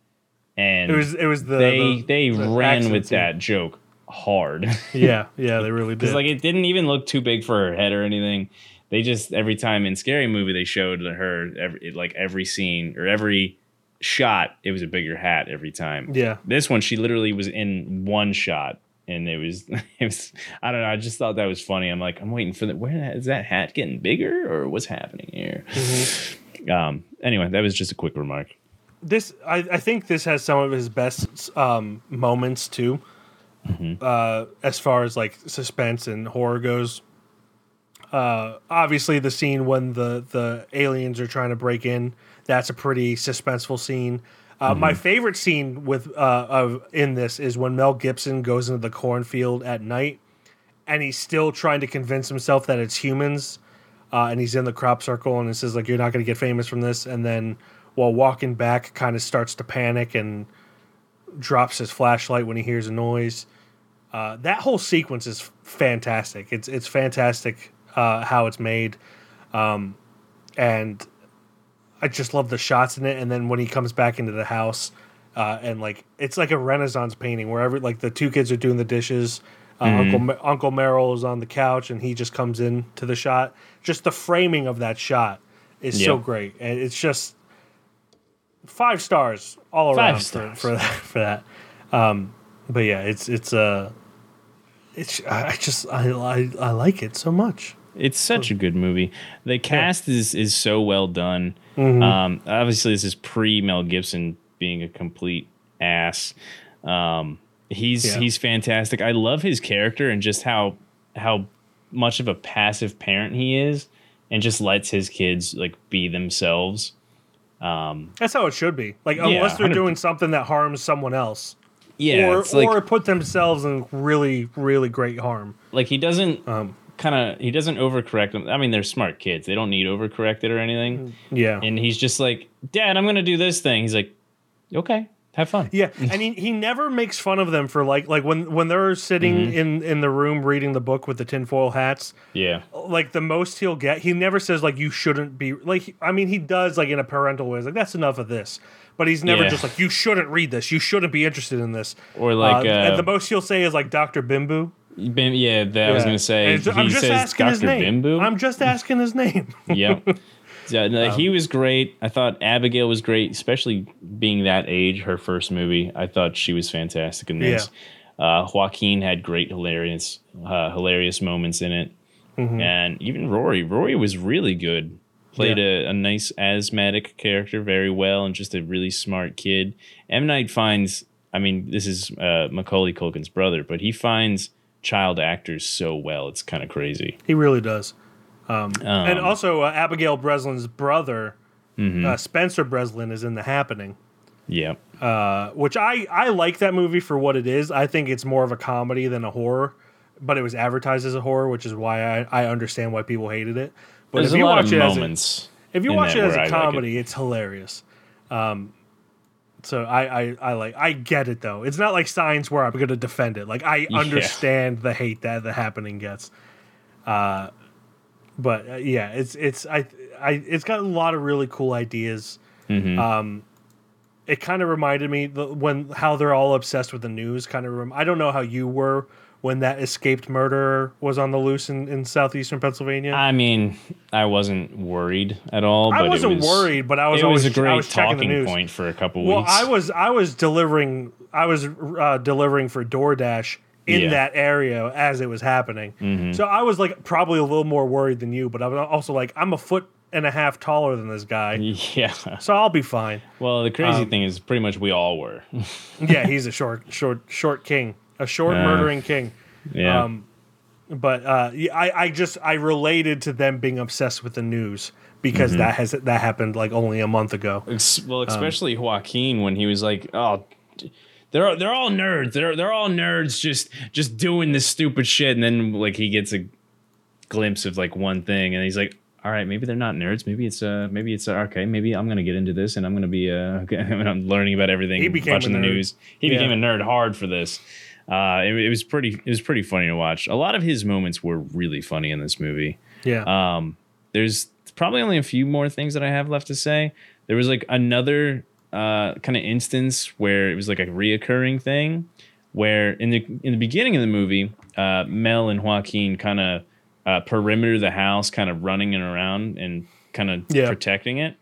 and It was it was the they the- they the ran with scene. that joke hard. *laughs* Yeah, yeah, they really did. Because like it didn't even look too big for her head or anything. They just every time in scary movie they showed her every like every scene or every shot it was a bigger hat every time. Yeah. This one she literally was in one shot and it was *laughs* it was I don't know I just thought that was funny. I'm like I'm waiting for the where is that hat getting bigger or what's happening here? Mm-hmm. Um. Anyway, that was just a quick remark. this I, I think this has some of his best um, moments too uh, as far as like suspense and horror goes uh, obviously the scene when the the aliens are trying to break in that's a pretty suspenseful scene. Uh, my favorite scene with uh, of in this is when Mel Gibson goes into the cornfield at night and he's still trying to convince himself that it's humans uh, and he's in the crop circle and it says like you're not going to get famous from this. And then while walking back kind of starts to panic and drops his flashlight when he hears a noise. Uh, that whole sequence is fantastic. It's it's fantastic uh, how it's made. Um, and i just love the shots in it. And then when he comes back into the house uh, and like it's like a renaissance painting where every like the two kids are doing the dishes. Uh, uncle Ma- uncle merrill is on the couch and he just comes in to the shot. Just the framing of that shot is so great. And it's just five stars all Five around stars. For, for *laughs* that for that. Um but yeah it's it's uh it's i I just i i, I like it so much It's such a good movie. The cast is is so well done. Mm-hmm. Um, obviously, this is pre Mel Gibson being a complete ass. Um, he's Yeah. he's fantastic. I love his character and just how how much of a passive parent he is. and just lets his kids like be themselves. That's how it should be. Like Yeah, unless they're 100. doing something that harms someone else. Yeah, or like or put themselves in really, really great harm. like he doesn't Um, kind of he doesn't overcorrect them. I mean, they're smart kids; they don't need overcorrected or anything. Yeah. And he's just like, "Dad, I'm gonna do this thing." He's like, "Okay, have fun." Yeah, and he, he never makes fun of them for like like when when they're sitting Mm-hmm. in in the room reading the book with the tinfoil hats. yeah, Like the most he'll get, he never says like you shouldn't be like. I mean, he does like in a parental way. He's like that's enough of this, but he's never Yeah. just like you shouldn't read this. You shouldn't be interested in this. Or like, Uh, uh, and the most he'll say is like Doctor Bimbu. Bim, yeah. That I was gonna say. He I'm just says asking his name. Bimbo. I'm just asking his name. *laughs* yep. Yeah, no, Um, he was great. I thought Abigail was great, especially being that age, her first movie. I thought she was fantastic in this. Uh, Joaquin had great hilarious, uh, hilarious moments in it, Mm-hmm. and even Rory. Rory was really good. Played Yeah. a, a nice asthmatic character very well, and just a really smart kid. M Night finds. I mean, this is uh, Macaulay Culkin's brother, but he finds child actors so well. It's kind of crazy. he really does. Um, and also, uh, Abigail Breslin's brother, Mm-hmm. uh, Spencer Breslin, is in The Happening. yeah. uh, which I I like that movie for what it is. I think it's more of a comedy than a horror, but it was advertised as a horror, which is why I, I understand why people hated it. But There's if a you lot watch of it as a, if you watch it as a like it. comedy, it's hilarious. Um, so I, I I like I get it though. It's not like science where I'm going to defend it. Like I Yeah. understand the hate that the happening gets. Uh, but uh, yeah, it's it's I I it's got a lot of really cool ideas. Mm-hmm. Um, it kind of reminded me the, when how they're all obsessed with the news. Kind of, rem- I don't know how you were when that escaped murderer was on the loose in, in southeastern Pennsylvania. I mean, I wasn't worried at all. I but it wasn't was- worried, but I was it always was a great was talking point for a couple Well, weeks. Well, I was I was delivering I was uh, delivering for DoorDash in Yeah. Mm-hmm. that area as it was happening. So I was like probably a little more worried than you, but I was also like I'm a foot and a half taller than this guy, *laughs* yeah. so I'll be fine. Well, the crazy Um, thing is, pretty much we all were. *laughs* Yeah, he's a short short short king, a short Uh, murdering king. yeah. Um, but uh, I, I just I related to them being obsessed with the news because Mm-hmm. that has that happened like only a month ago. Well, um, especially Joaquin when he was like, "Oh, they're they're all nerds. They're they're all nerds, just just doing this stupid shit." And then like he gets a glimpse of like one thing, and he's like, "All right, maybe they're not nerds. Maybe it's uh maybe it's uh, okay. Maybe I'm gonna get into this, and I'm gonna be uh *laughs* I'm learning about everything, He became watching the nerd. news. He Yeah. became a nerd hard for this." Uh, it, it was pretty. It was pretty funny to watch. A lot of his moments were really funny in this movie. Yeah, Um, there's probably only a few more things that I have left to say. There was like another uh, kind of instance where it was like a reoccurring thing, where in the in the beginning of the movie, uh, Mel and Joaquin kind of uh, perimeter the house, kind of running it around and kind of Yeah. protecting it.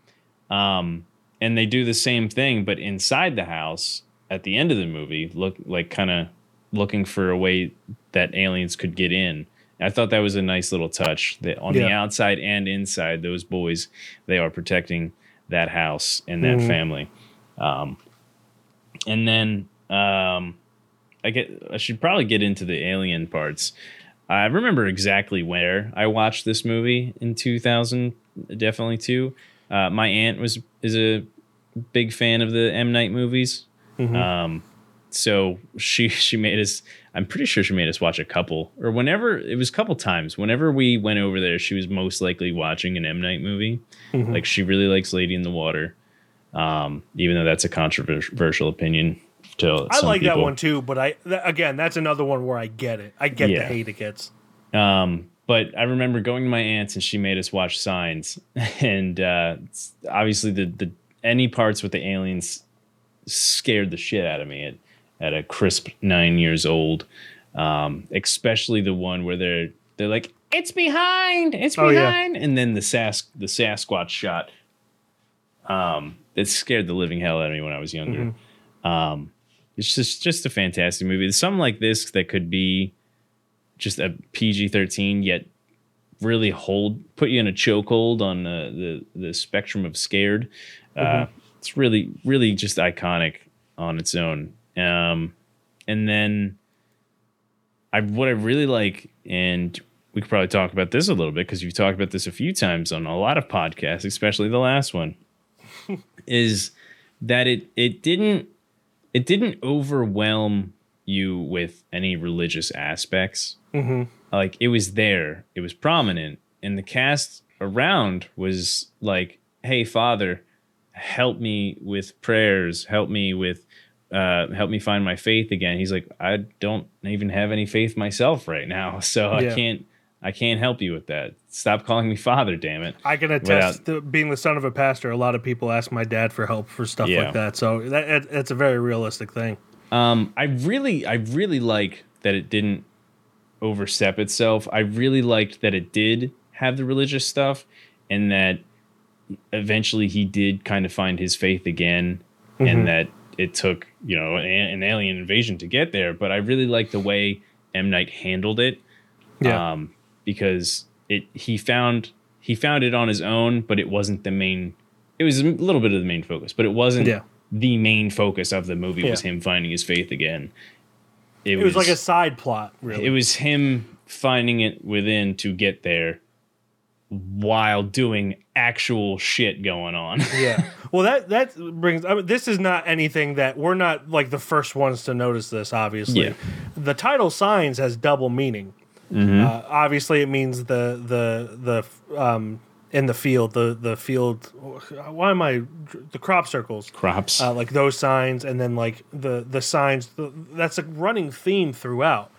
Um, and they do the same thing, but inside the house at the end of the movie, look like kind of looking for a way that aliens could get in. I thought that was a nice little touch that on the outside and inside, those boys, they are protecting that house and that Mhm. family. Um, and then um, I get I should probably get into the alien parts. I remember exactly where I watched this movie in 2000, definitely too. Uh, my aunt was is a big fan of the M Night movies. Um, so she *laughs* she made us. I'm pretty sure she made us watch a couple, or whenever it was a couple times. Whenever we went over there, she was most likely watching an M Night movie. Like she really likes Lady in the Water, um, even though that's a controversial opinion. To I like that one too. But I th- again, that's another one where I get it. I get the hate it gets. Um, but I remember going to my aunt's and she made us watch Signs, *laughs* and uh, obviously the the any parts with the aliens scared the shit out of me at at a crisp nine years old. Um, especially the one where they're they're like it's behind, it's Oh, yeah. behind, and then the Sas the Sasquatch shot. Um, it scared the living hell out of me when I was younger. Mm-hmm. Um, it's just just a fantastic movie. There's something like this that could be just a PG thirteen, yet really hold put you in a chokehold on the, the the spectrum of scared. Uh, it's really really just iconic on its own. Um, and then I what I really like and we could probably talk about this a little bit because you've talked about this a few times on a lot of podcasts, especially the last one, *laughs* is that it it didn't it didn't overwhelm you with any religious aspects. Mm-hmm. Like it was there, it was prominent, and the cast around was like, "Hey, Father, help me with prayers, help me with." Uh, help me find my faith again. He's like, I don't even have any faith myself right now, *laughs* so Yeah. I can't I can't help you with that. Stop calling me father, damn it. I can attest to being the son of a pastor. A lot of people ask my dad for help for stuff Yeah. like that. So that it, it's a very realistic thing. Um, I really, I really like that it didn't overstep itself. I really liked that it did have the religious stuff, and that eventually he did kind of find his faith again, and that it took you know an, an alien invasion to get there. But I really like the way M Night handled it. Yeah. Um, because it he found he found it on his own, but it wasn't the main. It was a little bit of the main focus, but it wasn't Yeah. the main focus of the movie. Was him finding his faith again. It, it was like a side plot, really. it was him finding it within to get there, while doing actual shit going on. *laughs* yeah. Well, that that brings. I mean, this is not anything that we're not like the first ones to notice. This obviously, Yeah. the title signs has double meaning. Uh, obviously, it means the the the um in the field the the field. Why am I the crop circles? Crops. uh, like those signs, and then like the the signs. The, that's a running theme throughout.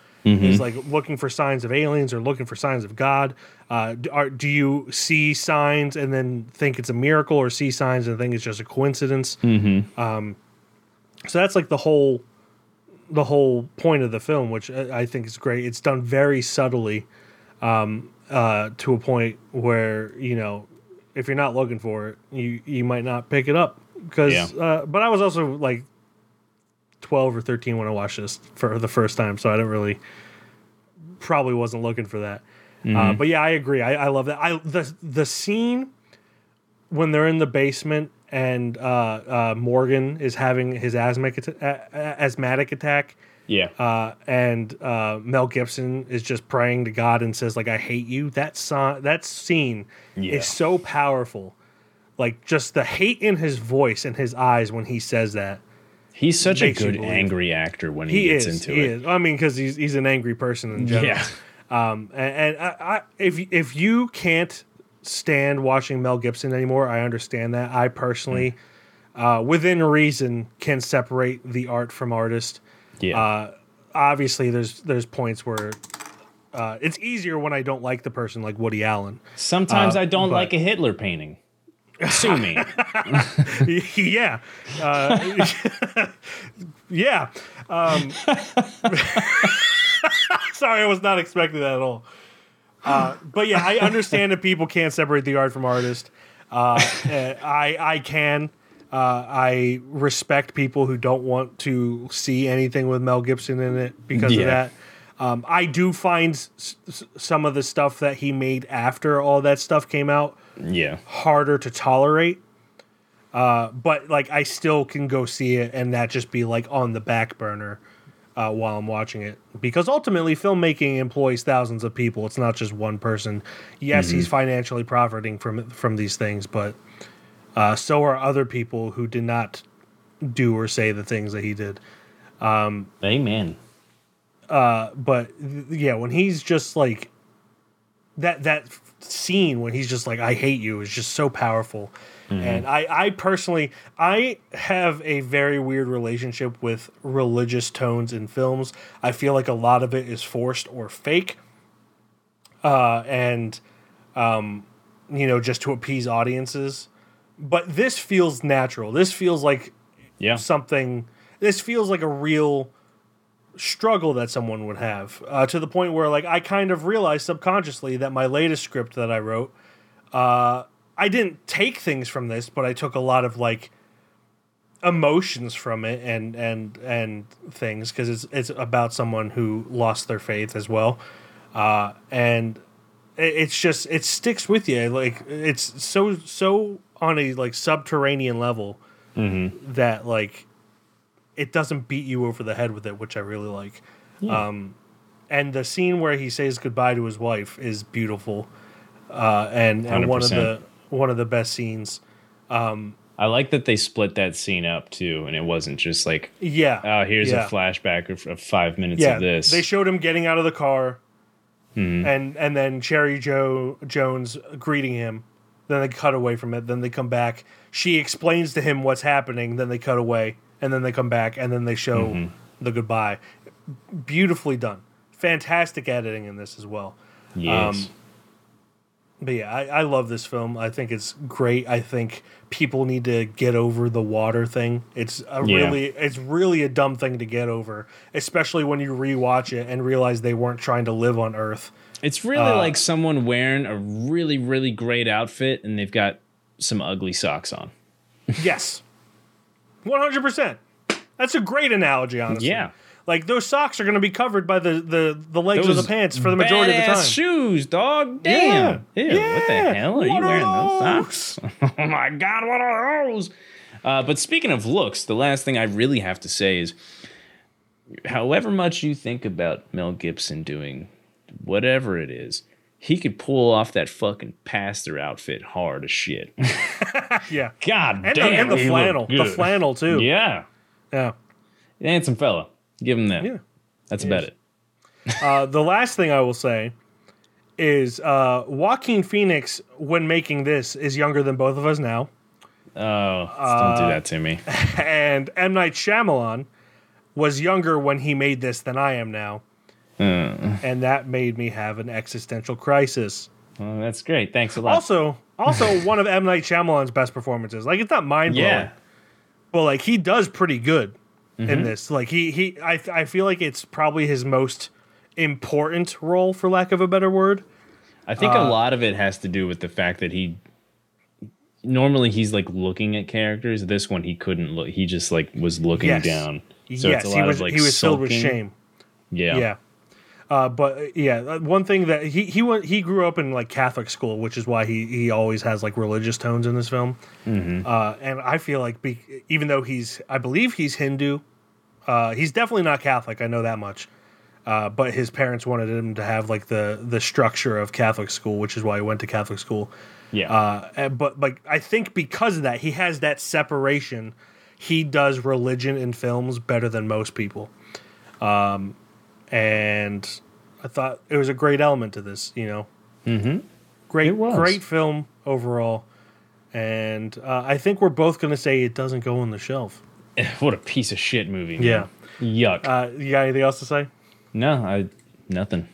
Is like looking for signs of aliens or looking for signs of God. Uh, do, are, do you see signs and then think it's a miracle, or see signs and think it's just a coincidence? Mm-hmm. Um, so that's like the whole the whole point of the film, which I I think is great. It's done very subtly, um, uh, to a point where you know if you're not looking for it, you you might not pick it up. Because, Yeah. uh, but I was also like twelve or thirteen when I watched this for the first time, so I didn't really probably wasn't looking for that. Uh, but yeah, I agree. I, I love that. I the the scene when they're in the basement and uh, uh, Morgan is having his asthmatic atta- a- asthmatic attack yeah. uh, and uh, Mel Gibson is just praying to God and says like I hate you. That song, that scene Yeah. is so powerful. Like just the hate in his voice and his eyes when he says that. He's such a good angry actor when he, He gets is. into he it. is. I mean, because he's he's an angry person in general. Yeah. Um, and, and I, I, if if you can't stand watching Mel Gibson anymore, I understand that. I personally, Mm. uh, within reason, can separate the art from artist. Yeah. Uh, obviously, there's there's points where uh, it's easier when I don't like the person, like Woody Allen. Sometimes uh, I don't but- like a Hitler painting. Sue me. *laughs* yeah, uh, *laughs* yeah. Um, *laughs* sorry, I was not expecting that at all. Uh, but yeah, I understand that people can't separate the art from artist. Uh, uh, I I can. Uh, I respect people who don't want to see anything with Mel Gibson in it because Yeah. of that. Um, I do find s- s- some of the stuff that he made after all that stuff came out yeah. harder to tolerate. Uh, but like I still can go see it and that just be like on the back burner uh, while I'm watching it because ultimately filmmaking employs thousands of people. It's not just one person. Yes, he's financially profiting from from these things, but uh, so are other people who did not do or say the things that he did. Um, Amen. Uh, but yeah, when he's just like that that scene when he's just like I hate you is just so powerful. And I I personally I have a very weird relationship with religious tones in films. I feel like a lot of it is forced or fake. Uh and um you know just to appease audiences. But this feels natural. This feels like Yeah. something this feels like a real struggle that someone would have uh, to the point where like i kind of realized subconsciously that my latest script that i wrote uh, i didn't take things from this but i took a lot of like emotions from it and and and things because it's it's about someone who lost their faith as well. Uh, and it- it's just it sticks with you like it's so so on a like subterranean level that like it doesn't beat you over the head with it, which I really like. Um, and the scene where he says goodbye to his wife is beautiful, uh, and and one of the one of the best scenes. I like that they split that scene up too, and it wasn't just like, Yeah. oh, here's yeah. a flashback of, of five minutes yeah, of this. They showed him getting out of the car, Mm-hmm. and and then Cherry Joe Jones greeting him. Then they cut away from it. Then they come back. She explains to him what's happening. Then they cut away, and then they come back, and then they show Mm-hmm. the goodbye. Beautifully done. Fantastic editing in this as well. yes. But yeah, I, I love this film. I think it's great. I think people need to get over the water thing. It's a Yeah. really it's really a dumb thing to get over, especially when you rewatch it and realize they weren't trying to live on Earth. It's really Uh, like someone wearing a really, really great outfit and they've got some ugly socks on. Yes. 100%. That's a great analogy, honestly. Yeah. Like those socks are going to be covered by the, the, the legs of the pants for the majority of the badass time. shoes, dog. Damn. Yeah. Ew, what the hell are you What are wearing those those? socks? *laughs* oh my god, what are those? Uh, but speaking of looks, the last thing I really have to say is, however much you think about Mel Gibson doing whatever it is, he could pull off that fucking pastor outfit hard as shit. *laughs* Yeah. God And, damn, the, and the he flannel. The flannel, too. Yeah, Yeah. handsome fella. Give him that. Yeah. That's about it. *laughs* Uh, the last thing I will say is uh, Joaquin Phoenix, when making this, is younger than both of us now. Oh, don't Uh, do that to me. *laughs* And M. Night Shyamalan was younger when he made this than I am now. Uh. And that made me have an existential crisis. Well, that's great. Thanks a lot. Also, also *laughs* one of M. Night Shyamalan's best performances. Like it's not mind blowing, yeah. but like he does pretty good Mm-hmm. in this. Like he he I I feel like it's probably his most important role, for lack of a better word. I think Uh, a lot of it has to do with the fact that he normally he's like looking at characters. This one he couldn't look. He just like was looking Yes. down. So yes, it's a he lot was of like he was filled with shame. Yeah. Yeah. Uh, but uh, yeah, uh, one thing that he he went he grew up in like Catholic school, which is why he he always has like religious tones in this film. Mm-hmm. Uh, and I feel like be, even though he's I believe he's Hindu, uh, he's definitely not Catholic. I know that much. Uh, but his parents wanted him to have like the the structure of Catholic school, which is why he went to Catholic school. Yeah. Uh, and- but like I think because of that, he has that separation. He does religion in films better than most people. Um, and I thought it was a great element to this. You know, mm-hmm. great, great film overall. And uh, I think we're both going to say it doesn't go on the shelf. *laughs* what a piece of shit movie. man. Yeah. Yuck. Uh, you got anything else to say? no, I nothing.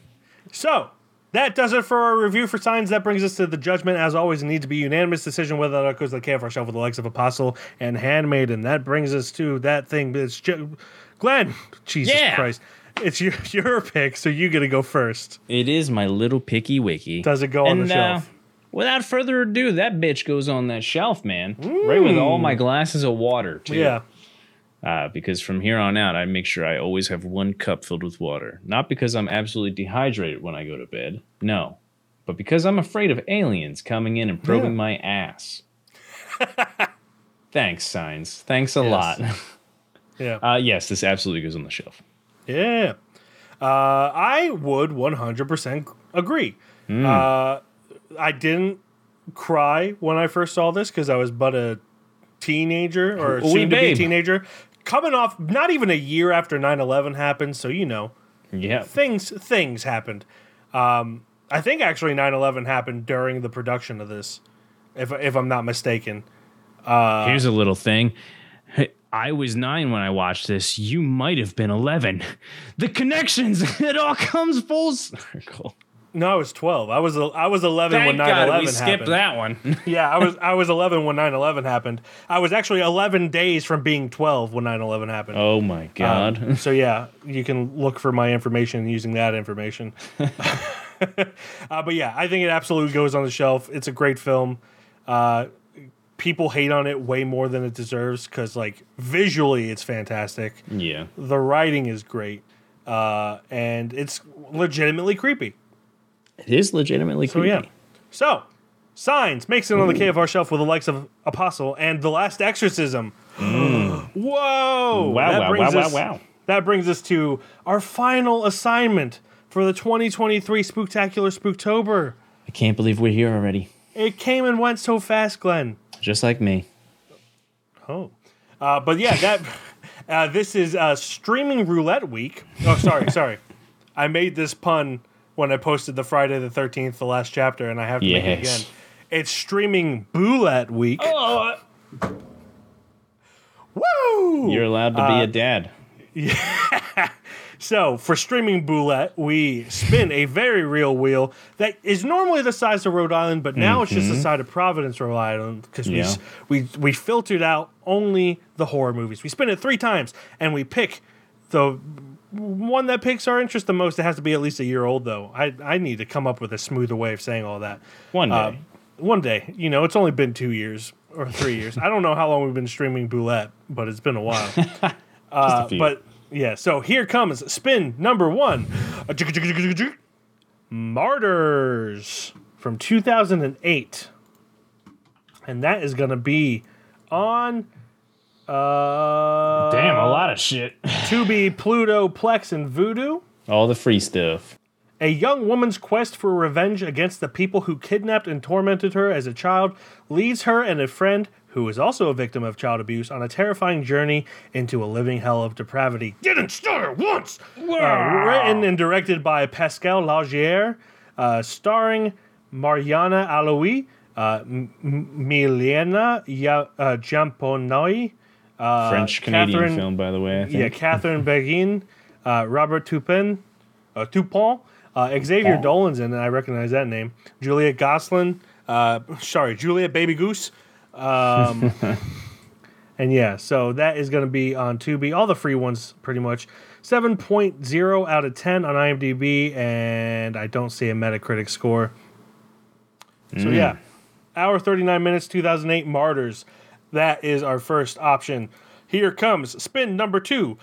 So that does it for our review for signs. That brings us to the judgment. As always, it needs to be unanimous decision whether or not it goes to the KFR shelf with the likes of Apostle and Handmaiden. That brings us to that thing. It's ju- Glen, Jesus Yeah. Christ, it's your *laughs* your pick, so you get to go first. It is my little picky wiki. Does it go on the uh, shelf? without further ado, that bitch goes on that shelf, man. Right with all my glasses of water, too. Yeah, uh, because from here on out, I make sure I always have one cup filled with water. Not because I'm absolutely dehydrated when I go to bed, no, but because I'm afraid of aliens coming in and probing Yeah. my ass. *laughs* Thanks, signs. Thanks a Yes. lot. *laughs* yeah, Uh, yes, this absolutely goes on the shelf. Yeah. Uh, I would 100% agree. Uh, I didn't cry when I first saw this because I was but a teenager or Wee soon to be babe. teenager. Coming off not even a year after 9 11 happened, so you know. Yeah. things things happened. Um, I think actually 9/11 happened during the production of this, if if I'm not mistaken. Here's a little thing. Hey, I was nine when I watched this. You might have been 11. The connections, *laughs* it all comes full circle. No, I was 12. I was I was 11 Thank when God 9/11 we skipped happened. that one. *laughs* Yeah, I was I was 11 when 9/11 happened. I was actually 11 days from being 12 when 9/11 happened. oh my God. Um, *laughs* so yeah, you can look for my information using that information. uh, but yeah, I think it absolutely goes on the shelf. It's a great film. Uh, people hate on it way more than it deserves because like visually it's fantastic. yeah. The writing is great, uh, and it's legitimately creepy. It is legitimately So creepy. yeah. So signs makes it on the KFR shelf with the likes of Apostle and The Last Exorcism. *gasps* Whoa! Wow, That wow, wow, us- wow, wow. That brings us to our final assignment for the 2023 Spooktacular Spooktober. I can't believe we're here already. It came and went so fast, Glen. Just like me. Oh, uh, but yeah, that *laughs* uh, this is uh, streaming roulette week. Oh, sorry, *laughs* sorry. I made this pun when I posted the Friday the Thirteenth, the last chapter, and I have to make it again. It's streaming boulette week. Oh, Woo! you're allowed to be a dad. *laughs* So for streaming boulette, we spin a very real wheel that is normally the size of Rhode Island, but now it's just the size of Providence, Rhode Island, because we, we we filtered out only the horror movies. We spin it three times, and we pick the one that picks our interest the most. It has to be at least a year old, though. I I need to come up with a smoother way of saying all that. One day. Uh, one day, you know, it's only been two years or three years. I don't know how long we've been streaming boulette, but it's been a while. *laughs* Just Uh, a few. but yeah, so here comes spin number one Martyrs from 2008. And that is going to be on uh, Damn, a lot of shit. *laughs* Tubi, Pluto, Plex, and Voodoo. All the free stuff. A young woman's quest for revenge against the people who kidnapped and tormented her as a child leads her and a friend, who is also a victim of child abuse, on a terrifying journey into a living hell of depravity. Didn't stutter once! Uh, written and directed by Pascal Laugier, uh, starring Mariana Aloui, uh, M- Milena ya- uh, Jamponoi, uh, French Canadian film, by the way. I think. yeah, Catherine *laughs* Begin, uh, Robert Tupin, uh, Tupon, uh, Xavier Dolan's in it. I recognize that name. Juliet Goslin, uh, sorry, Juliet Baby Goose. Um, *laughs* and yeah, so that is going to be on Tubi. All the free ones, pretty much. 7.0 out of 10 on IMDb, and I don't see a Metacritic score. So yeah, hour 39 minutes, 2008 Martyrs. That is our first option. Here comes spin number two.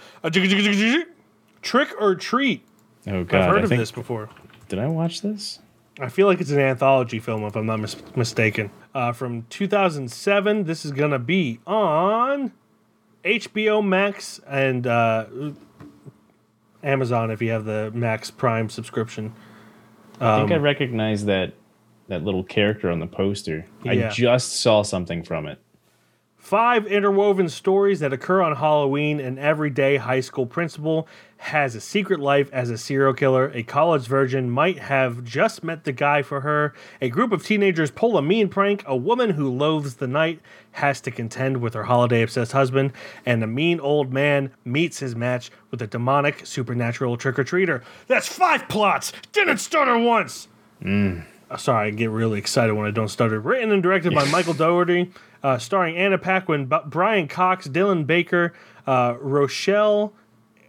Trick or treat. Oh god, I've heard I of think, this before. Did I watch this? I feel like it's an anthology film, if I'm not mis- mistaken. Uh, from 2007. This is gonna be on HBO Max and uh, Amazon if you have the Max Prime subscription. I think I Um, recognize that that little character on the poster. I just saw something from it. Five interwoven stories that occur on Halloween. An everyday high school principal has a secret life as a serial killer. A college virgin might have just met the guy for her. A group of teenagers pull a mean prank. A woman who loathes the night has to contend with her holiday obsessed husband. And a mean old man meets his match with a demonic supernatural trick or treater. That's five plots. Didn't stutter once. Uh, sorry, I get really excited when I don't stutter. Written and directed by *laughs* Michael Dougherty, uh, starring Anna Paquin, Brian Cox, Dylan Baker, uh, Rochelle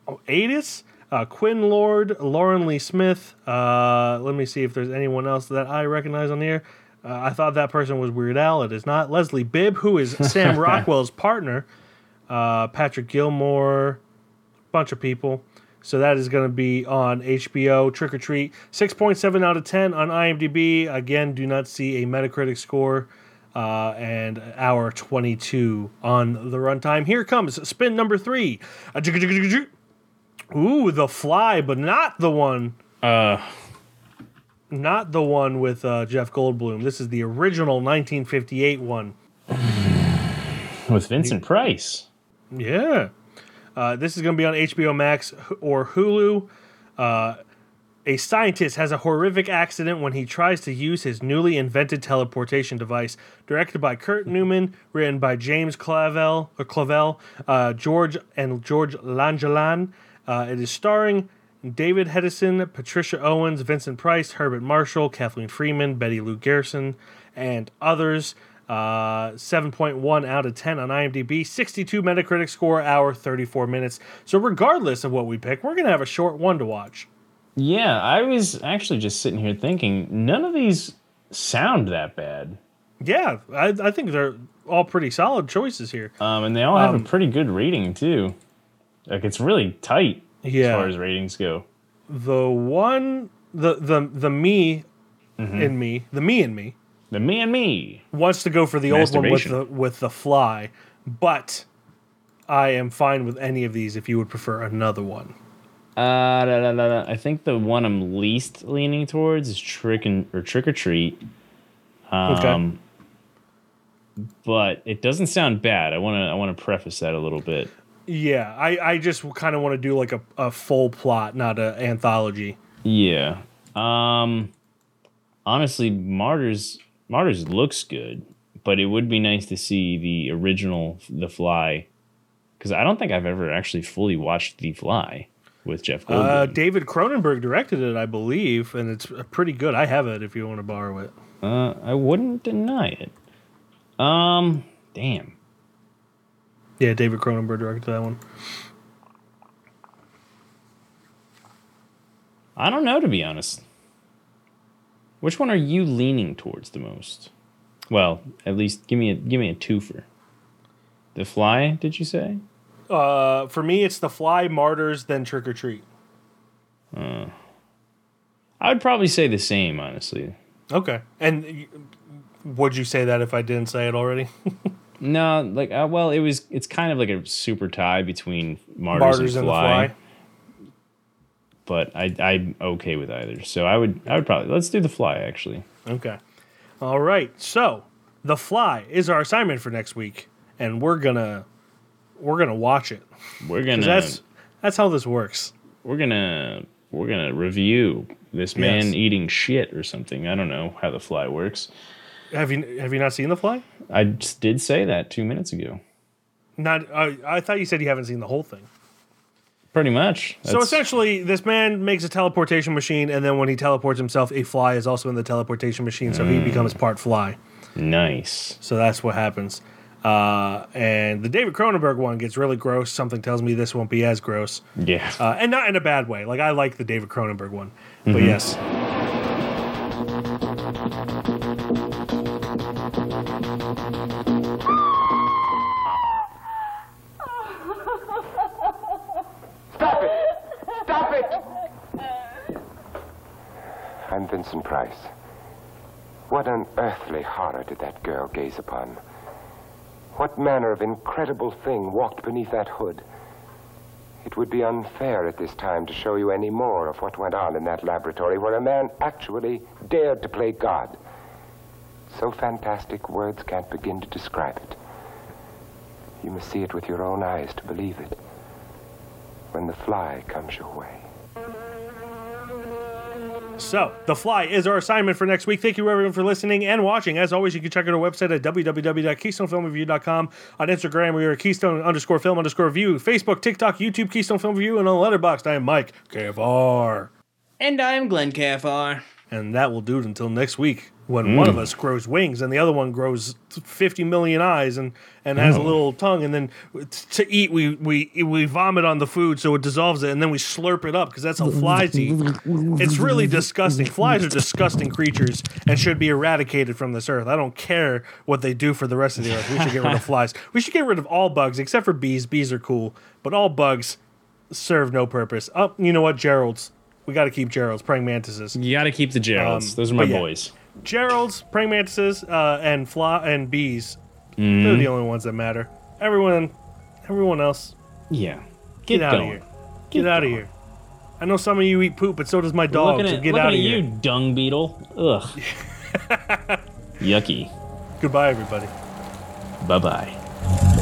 Adis, uh, Quinn Lord, Lauren Lee Smith. Uh, let me see if there's anyone else that I recognize on here. Uh, I thought that person was Weird Al. It is not. Leslie Bibb, who is Sam *laughs* Rockwell's partner. Uh, Patrick Gilmore, bunch of people. So that is going to be on HBO. Trick or Treat, 6.7 out of 10 on IMDb. Again, do not see a Metacritic score. Uh, and hour 22 on the runtime. Here comes spin number three. Ooh, The Fly, but not the one. Uh, Not the one with uh, Jeff Goldblum. This is the original 1958 one. with Vincent Price. Yeah. Uh, this is going to be on HBO Max or Hulu. Uh, a scientist has a horrific accident when he tries to use his newly invented teleportation device. Directed by Kurt Neumann, written by James Clavell or Clavel, uh, George and George Langelaan. Uh, it is starring David Hedison, Patricia Owens, Vincent Price, Herbert Marshall, Kathleen Freeman, Betty Lou Garrison, and others. Uh, 7.1 out of 10 on IMDb, 62 Metacritic score, hour 34 minutes. So, regardless of what we pick, we're going to have a short one to watch. Yeah, I was actually just sitting here thinking none of these sound that bad. Yeah, I, I think they're all pretty solid choices here. Um, and they all have Um, a pretty good rating too. Like it's really tight as far as ratings go. The one, the the the me in me, the me in me The me and me. wants to go for the old one with the with the fly, but I am fine with any of these if you would prefer another one. Uh, da, da, da. I think the one I'm least leaning towards is trick and or trick or treat. Um, Okay. But it doesn't sound bad. I want to I want to preface that a little bit. Yeah, I, I just kind of want to do like a, a full plot, not an anthology. Yeah. Um honestly, Martyrs Martyrs looks good, but it would be nice to see the original The Fly cuz I don't think I've ever actually fully watched The Fly with Jeff Goldblum. Uh, David Cronenberg directed it, I believe, and it's pretty good. I have it if you want to borrow it. Uh, I wouldn't deny it. Um, damn. Yeah, David Cronenberg directed that one. I don't know to be honest. Which one are you leaning towards the most? Well, at least give me a give me a twofer. The Fly, did you say? Uh, for me, it's The Fly, Martyrs, then Trick or Treat. Uh, I would probably say the same, honestly. Okay. And would you say that if I didn't say it already? *laughs* No, like uh, well, it was. It's kind of like a super tie between Martyrs, Martyrs and and The Fly, Fly. but I I'm okay with either. So I would I would probably let's do the Fly actually. Okay. All right. So, The Fly is our assignment for next week, and we're gonna we're gonna watch it. We're gonna That's that's how this works. we're gonna we're gonna review this man Yes. eating shit or something. I don't know how the Fly works. Have you have you not seen The Fly? I just did say that two minutes ago. Not. I I thought you said you haven't seen the whole thing. Pretty much. So That's- essentially, this man makes a teleportation machine, and then when he teleports himself, a fly is also in the teleportation machine, so he Mm. becomes part fly. nice. So that's what happens. Uh, and the David Cronenberg one gets really gross. Something tells me this won't be as gross, Yeah. uh, and not in a bad way. Like I like the David Cronenberg one, Mm-hmm. but yes. Vincent Price. What unearthly horror did that girl gaze upon? What manner of incredible thing walked beneath that hood? It would be unfair at this time to show you any more of what went on in that laboratory where a man actually dared to play God. So fantastic, words can't begin to describe it. You must see it with your own eyes to believe it when the fly comes your way. So, The Fly is our assignment for next week. Thank you, everyone, for listening and watching. As always, you can check out our website at www.keystonefilmreview.com. On Instagram, we are Keystone underscore film underscore review. Facebook, TikTok, YouTube, Keystone Film Review, and on Letterboxd, I am Mike KFR. And I'm Glen KFR. And that will do it until next week when one of us grows wings and the other one grows 50 million eyes and, and has a little tongue. And then to eat, we, we, we vomit on the food so it dissolves it and then we slurp it up because that's how flies eat. It's really disgusting. Flies are disgusting creatures and should be eradicated from this earth. I don't care what they do for the rest of the earth. We should get rid of *laughs* flies. We should get rid of all bugs except for bees. Bees are cool, but all bugs serve no purpose. Oh, you know what? Gerald's. We got to keep Gerald's praying mantises. You got to keep the Geralds. Um, Those are my yeah. boys. Gerald's, praying mantises, uh, and fly and bees. They're the only ones that matter. Everyone, everyone else, Yeah. get, Get out of here. Get, out of here. I know some of you eat poop, but so does my dog. looking so at, get out of you, here. dung beetle. Ugh. *laughs* Yucky. Goodbye, everybody. Bye bye.